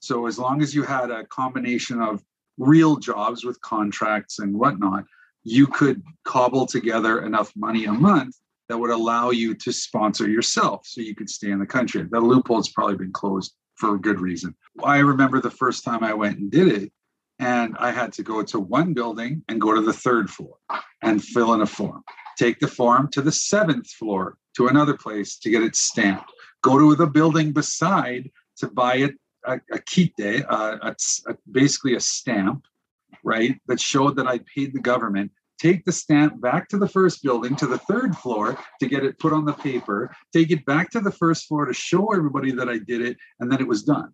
So as long as you had a combination of real jobs with contracts and whatnot, you could cobble together enough money a month that would allow you to sponsor yourself so you could stay in the country. The loophole's probably been closed for a good reason. I remember the first time I went and did it, and I had to go to one building and go to the third floor and fill in a form. Take the form to the seventh floor to another place to get it stamped. Go to the building beside to buy it a, a kitte, uh, a, a, basically a stamp, right, that showed that I paid the government. Take the stamp back to the first building, to the third floor to get it put on the paper, take it back to the first floor to show everybody that I did it, and then it was done.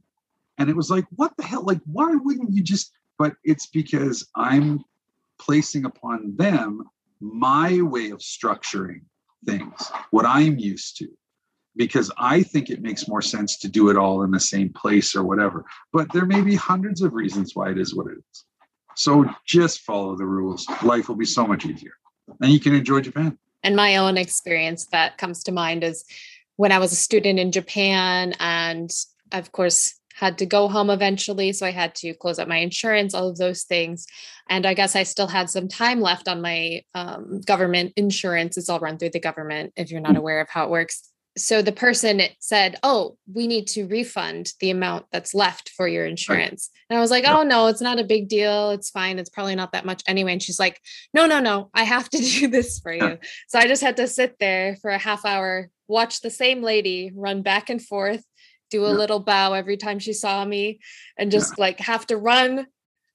And it was like, what the hell? Like, why wouldn't you just? But it's because I'm placing upon them my way of structuring things, what I'm used to because I think it makes more sense to do it all in the same place or whatever. But there may be hundreds of reasons why it is what it is. So just follow the rules. Life will be so much easier. And you can enjoy Japan. And my own experience that comes to mind is when I was a student in Japan and of course had to go home eventually so i had to close up my insurance all of those things and i guess i still had some time left on my um, government insurance it's all run through the government if you're not mm. aware of how it works so the person said, "Oh, we need to refund the amount that's left for your insurance." Right. And I was like, "Oh no, it's not a big deal. It's fine. It's probably not that much anyway." And she's like, "No, no, no. I have to do this for you." so I just had to sit there for a half hour, watch the same lady run back and forth, do a yeah. little bow every time she saw me, and just yeah. like have to run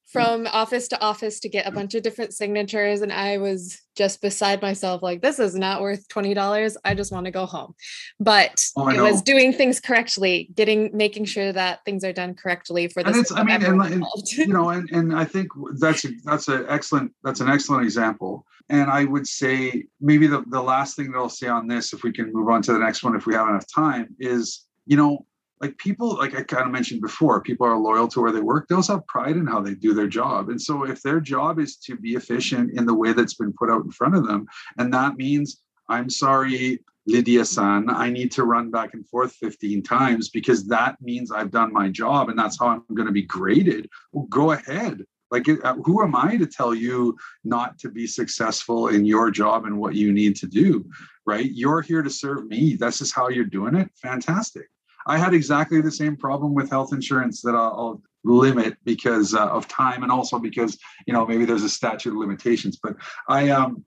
Mm. from office to office to get a bunch of different signatures and i was just beside myself like this is not worth $20 i just want to go home. But oh, it was doing things correctly getting making sure that things are done correctly for this i mean and, and, you know and, and i think that's a, that's an excellent that's an excellent example. And i would say maybe the, the last thing that i'll say on this if we can move on to the next one if we have enough time is you know like people like i kind of mentioned before people are loyal to where they work. They also have pride in how they do their job. And so if their job is to be efficient in the way that's been put out in front of them and that means i'm sorry lydia san i need to run back and forth 15 times because that means i've done my job and that's how i'm going to be graded well go ahead. Like uh, who am i to tell you not to be successful in your job and what you need to do right? You're here to serve me. This is how you're doing it? Fantastic I had exactly the same problem with health insurance that I'll, I'll limit because uh, of time and also because you know maybe there's a statute of limitations. But I, um,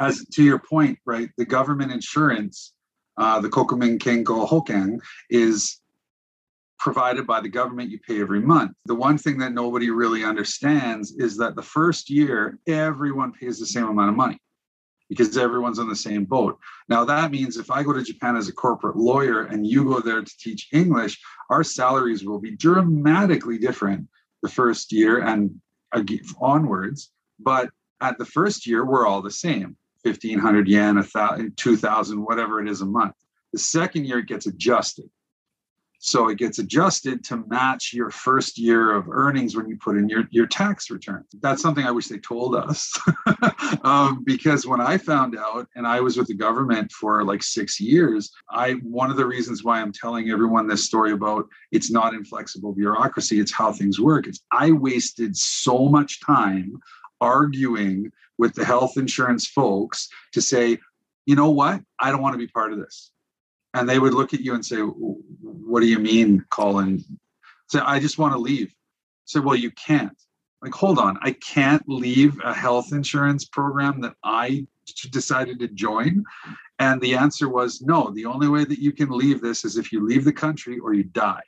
as to your point, right, the government insurance, uh, the Kokumin Kenko Hoken, is provided by the government you pay every month. The one thing that nobody really understands is that the first year everyone pays the same amount of money because everyone's on the same boat. Now, that means if I go to Japan as a corporate lawyer and you go there to teach English, our salaries will be dramatically different the first year and onwards. But at the first year, we're all the same 1500 yen, a thousand, 2000, whatever it is a month. The second year, it gets adjusted. So it gets adjusted to match your first year of earnings when you put in your, your tax return. That's something I wish they told us. um, because when I found out, and I was with the government for like six years, I one of the reasons why I'm telling everyone this story about it's not inflexible bureaucracy, it's how things work. It's I wasted so much time arguing with the health insurance folks to say, you know what? I don't want to be part of this and they would look at you and say, "What do you mean, Colin?" Say, "I just want to leave." Say, "Well, you can't." Like, hold on, I can't leave a health insurance program that I decided to join. And the answer was no. The only way that you can leave this is if you leave the country or you die.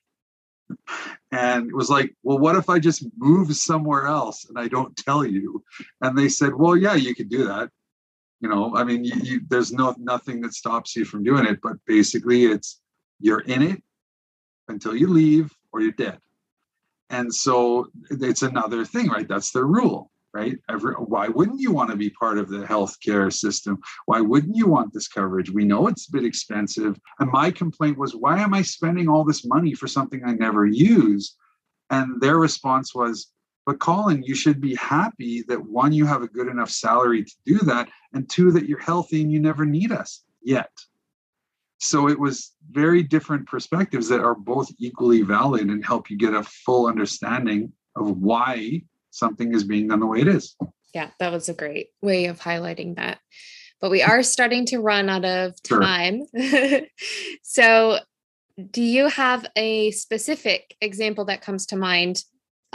And it was like, well, what if I just move somewhere else and I don't tell you? And they said, well, yeah, you could do that you know i mean you, you, there's no nothing that stops you from doing it but basically it's you're in it until you leave or you're dead. And so it's another thing right? That's the rule right? Every, why wouldn't you want to be part of the healthcare system? Why wouldn't you want this coverage? We know it's a bit expensive and my complaint was why am i spending all this money for something i never use? And their response was but Colin, you should be happy that one, you have a good enough salary to do that, and two, that you're healthy and you never need us yet. So it was very different perspectives that are both equally valid and help you get a full understanding of why something is being done the way it is. Yeah, that was a great way of highlighting that. But we are starting to run out of time. Sure. so, do you have a specific example that comes to mind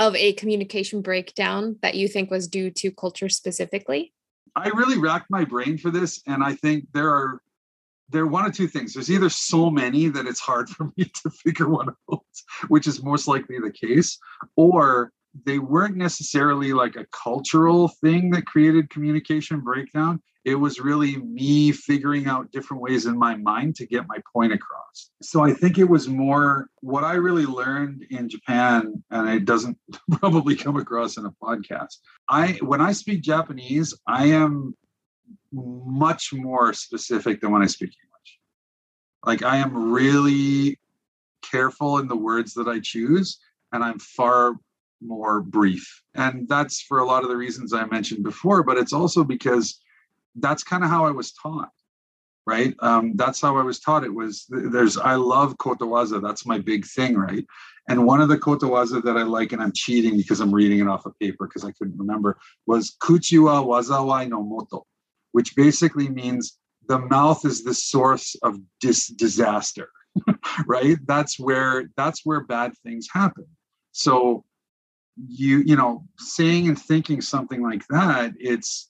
of a communication breakdown that you think was due to culture specifically? I really racked my brain for this, and I think there are there are one or two things. There's either so many that it's hard for me to figure one out, which is most likely the case, or they weren't necessarily like a cultural thing that created communication breakdown. It was really me figuring out different ways in my mind to get my point across. So I think it was more what I really learned in Japan, and it doesn't probably come across in a podcast. I when I speak Japanese, I am much more specific than when I speak English. Like I am really careful in the words that I choose, and I'm far more brief. And that's for a lot of the reasons I mentioned before, but it's also because that's kind of how I was taught, right? Um, that's how I was taught. It was there's I love kotowaza. That's my big thing, right? And one of the kotowaza that I like, and I'm cheating because I'm reading it off a of paper because I couldn't remember, was kuchi wa wazawai no moto, which basically means the mouth is the source of dis- disaster, right? That's where that's where bad things happen. So you you know saying and thinking something like that it's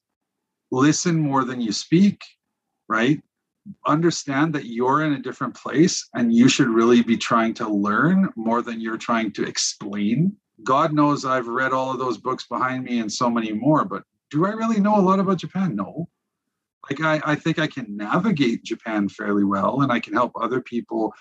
listen more than you speak right? Understand that you're in a different place and you should really be trying to learn more than you're trying to explain. God knows i've read all of those books behind me and so many more but do i really know a lot about japan? No. Like i, I think i can navigate japan fairly well and i can help other people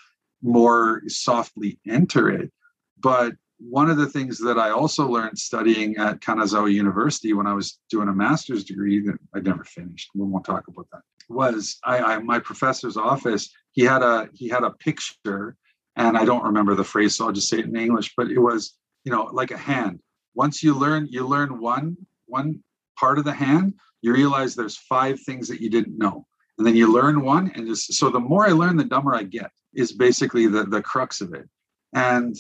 more softly enter it but one of the things that I also learned studying at Kanazawa University when I was doing a master's degree that I never finished, we won't talk about that, was I, I my professor's office, he had a he had a picture, and I don't remember the phrase, so I'll just say it in English, but it was, you know, like a hand. Once you learn, you learn one one part of the hand, you realize there's five things that you didn't know. And then you learn one, and just so the more I learn, the dumber I get, is basically the, the crux of it. And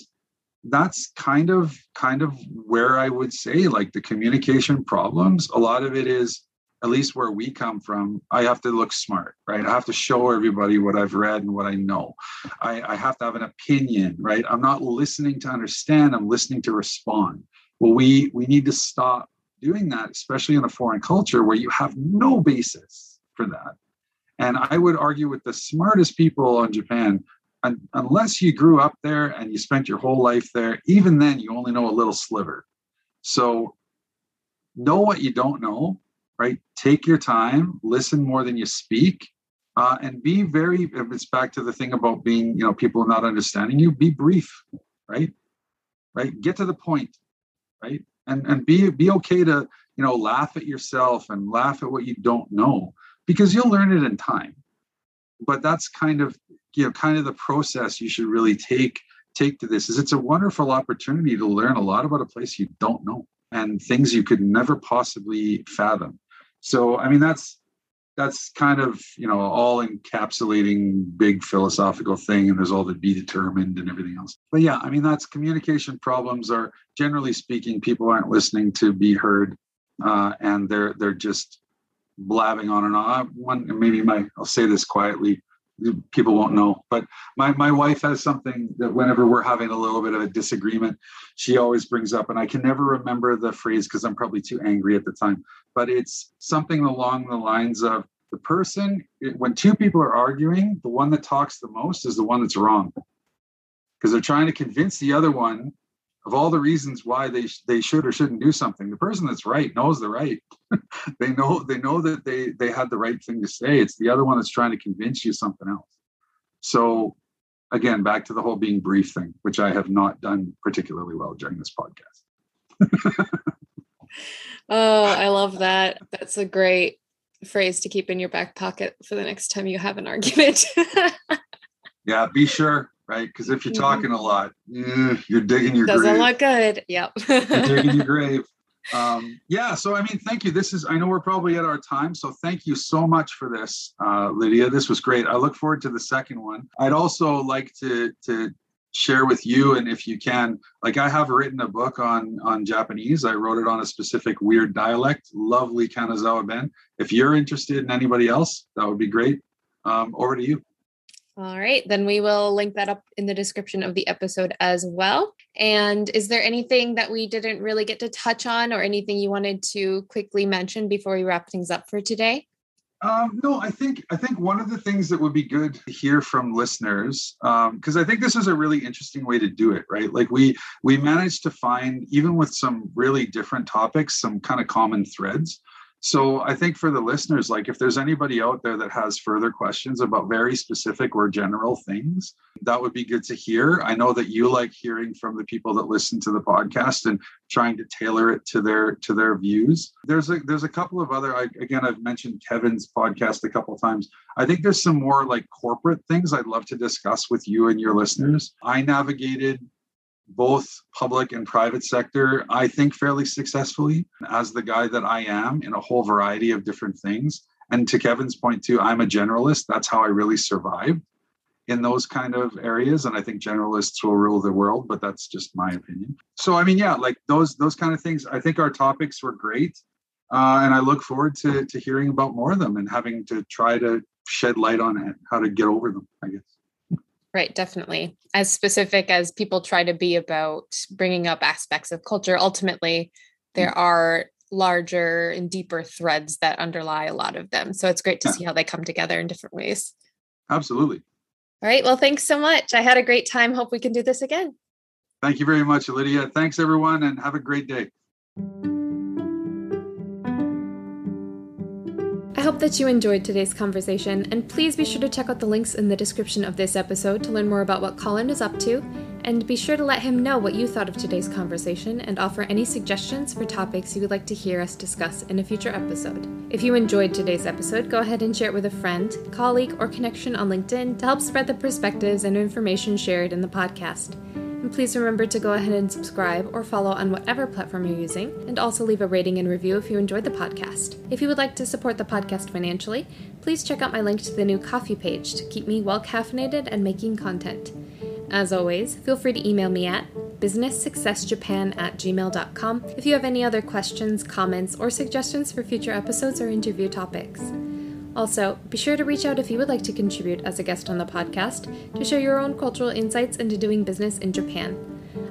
that's kind of kind of where i would say like the communication problems a lot of it is at least where we come from i have to look smart right? I have to show everybody what i've read and what i know. I, I have to have an opinion right? I'm not listening to understand i'm listening to respond. Well we we need to stop doing that especially in a foreign culture where you have no basis for that. And i would argue with the smartest people in japan un- unless you grew up there and you spent your whole life there, even then you only know a little sliver. So know what you don't know, right? Take your time, listen more than you speak, uh, and be very. It's back to the thing about being, you know, people not understanding you, be brief, right? Right. Get to the point, right? And and be be okay to you know laugh at yourself and laugh at what you don't know because you'll learn it in time but that's kind of you know kind of the process you should really take take to this is it's a wonderful opportunity to learn a lot about a place you don't know and things you could never possibly fathom. So i mean that's that's kind of you know all encapsulating big philosophical thing and there's all the be determined and everything else. But yeah i mean that's communication problems are generally speaking people aren't listening to be heard uh, and they're they're just blabbing on and on. One maybe my i'll say this quietly people won't know. But my, my wife has something that whenever we're having a little bit of a disagreement she always brings up and i can never remember the phrase because i'm probably too angry at the time but it's something along the lines of the person when two people are arguing the one that talks the most is the one that's wrong. Because they're trying to convince the other one of all the reasons why they they should or shouldn't do something the person that's right knows they're right. They know they know that they they had the right thing to say. It's the other one that's trying to convince you something else. So again back to the whole being brief thing which i have not done particularly well during this podcast. Oh i love that. That's a great phrase to keep in your back pocket for the next time you have an argument. Yeah be sure right? Because if you're mm-hmm. talking a lot, eh, you're digging your grave. doesn't grave. look good. Yep. you're digging your grave. Um, yeah. So I mean, thank you. This is I know we're probably at our time, so thank you so much for this, uh, Lydia. This was great. I look forward to the second one. I'd also like to to share with you and if you can like i have written a book on on japanese i wrote it on a specific weird dialect lovely kanazawa ben if you're interested in anybody else that would be great um, over to you all right then we will link that up in the description of the episode as well and is there anything that we didn't really get to touch on or anything you wanted to quickly mention before we wrap things up for today um, no, I think I think one of the things that would be good to hear from listeners, because um, I think this is a really interesting way to do it, right? Like we we managed to find even with some really different topics, some kind of common threads. So I think for the listeners, like if there's anybody out there that has further questions about very specific or general things, that would be good to hear. I know that you like hearing from the people that listen to the podcast and trying to tailor it to their to their views. There's a there's a couple of other I, again I've mentioned Kevin's podcast a couple times. I think there's some more like corporate things I'd love to discuss with you and your listeners. I navigated both public and private sector, I think fairly successfully as the guy that I am in a whole variety of different things. And to Kevin's point too, I'm a generalist. That's how I really survived in those kind of areas. And I think generalists will rule the world, but that's just my opinion. So I mean, yeah, like those those kind of things. I think our topics were great. Uh, and I look forward to to hearing about more of them and having to try to shed light on it, how to get over them, I guess. Right, definitely. As specific as people try to be about bringing up aspects of culture, ultimately, there mm. are larger and deeper threads that underlie a lot of them. So it's great to yeah. see how they come together in different ways. Absolutely. All right. Well, thanks so much. I had a great time. Hope we can do this again. Thank you very much, Lydia. Thanks, everyone, and have a great day. Hope that you enjoyed today's conversation, and please be sure to check out the links in the description of this episode to learn more about what Colin is up to, and be sure to let him know what you thought of today's conversation and offer any suggestions for topics you would like to hear us discuss in a future episode. If you enjoyed today's episode, go ahead and share it with a friend, colleague, or connection on LinkedIn to help spread the perspectives and information shared in the podcast. And please remember to go ahead and subscribe or follow on whatever platform you're using, and also leave a rating and review if you enjoyed the podcast. If you would like to support the podcast financially, please check out my link to the new Ko-fi page to keep me well caffeinated and making content. As always, feel free to email me at businesssuccessjapan at gmail.com if you have any other questions, comments, or suggestions for future episodes or interview topics. Also, be sure to reach out if you would like to contribute as a guest on the podcast to share your own cultural insights into doing business in Japan.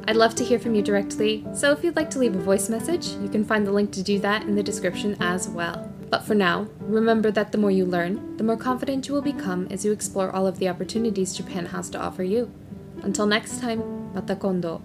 I'd love to hear from you directly, so if you'd like to leave a voice message, you can find the link to do that in the description as well. But for now, remember that the more you learn, the more confident you will become as you explore all of the opportunities Japan has to offer you. Until next time, mata kondo.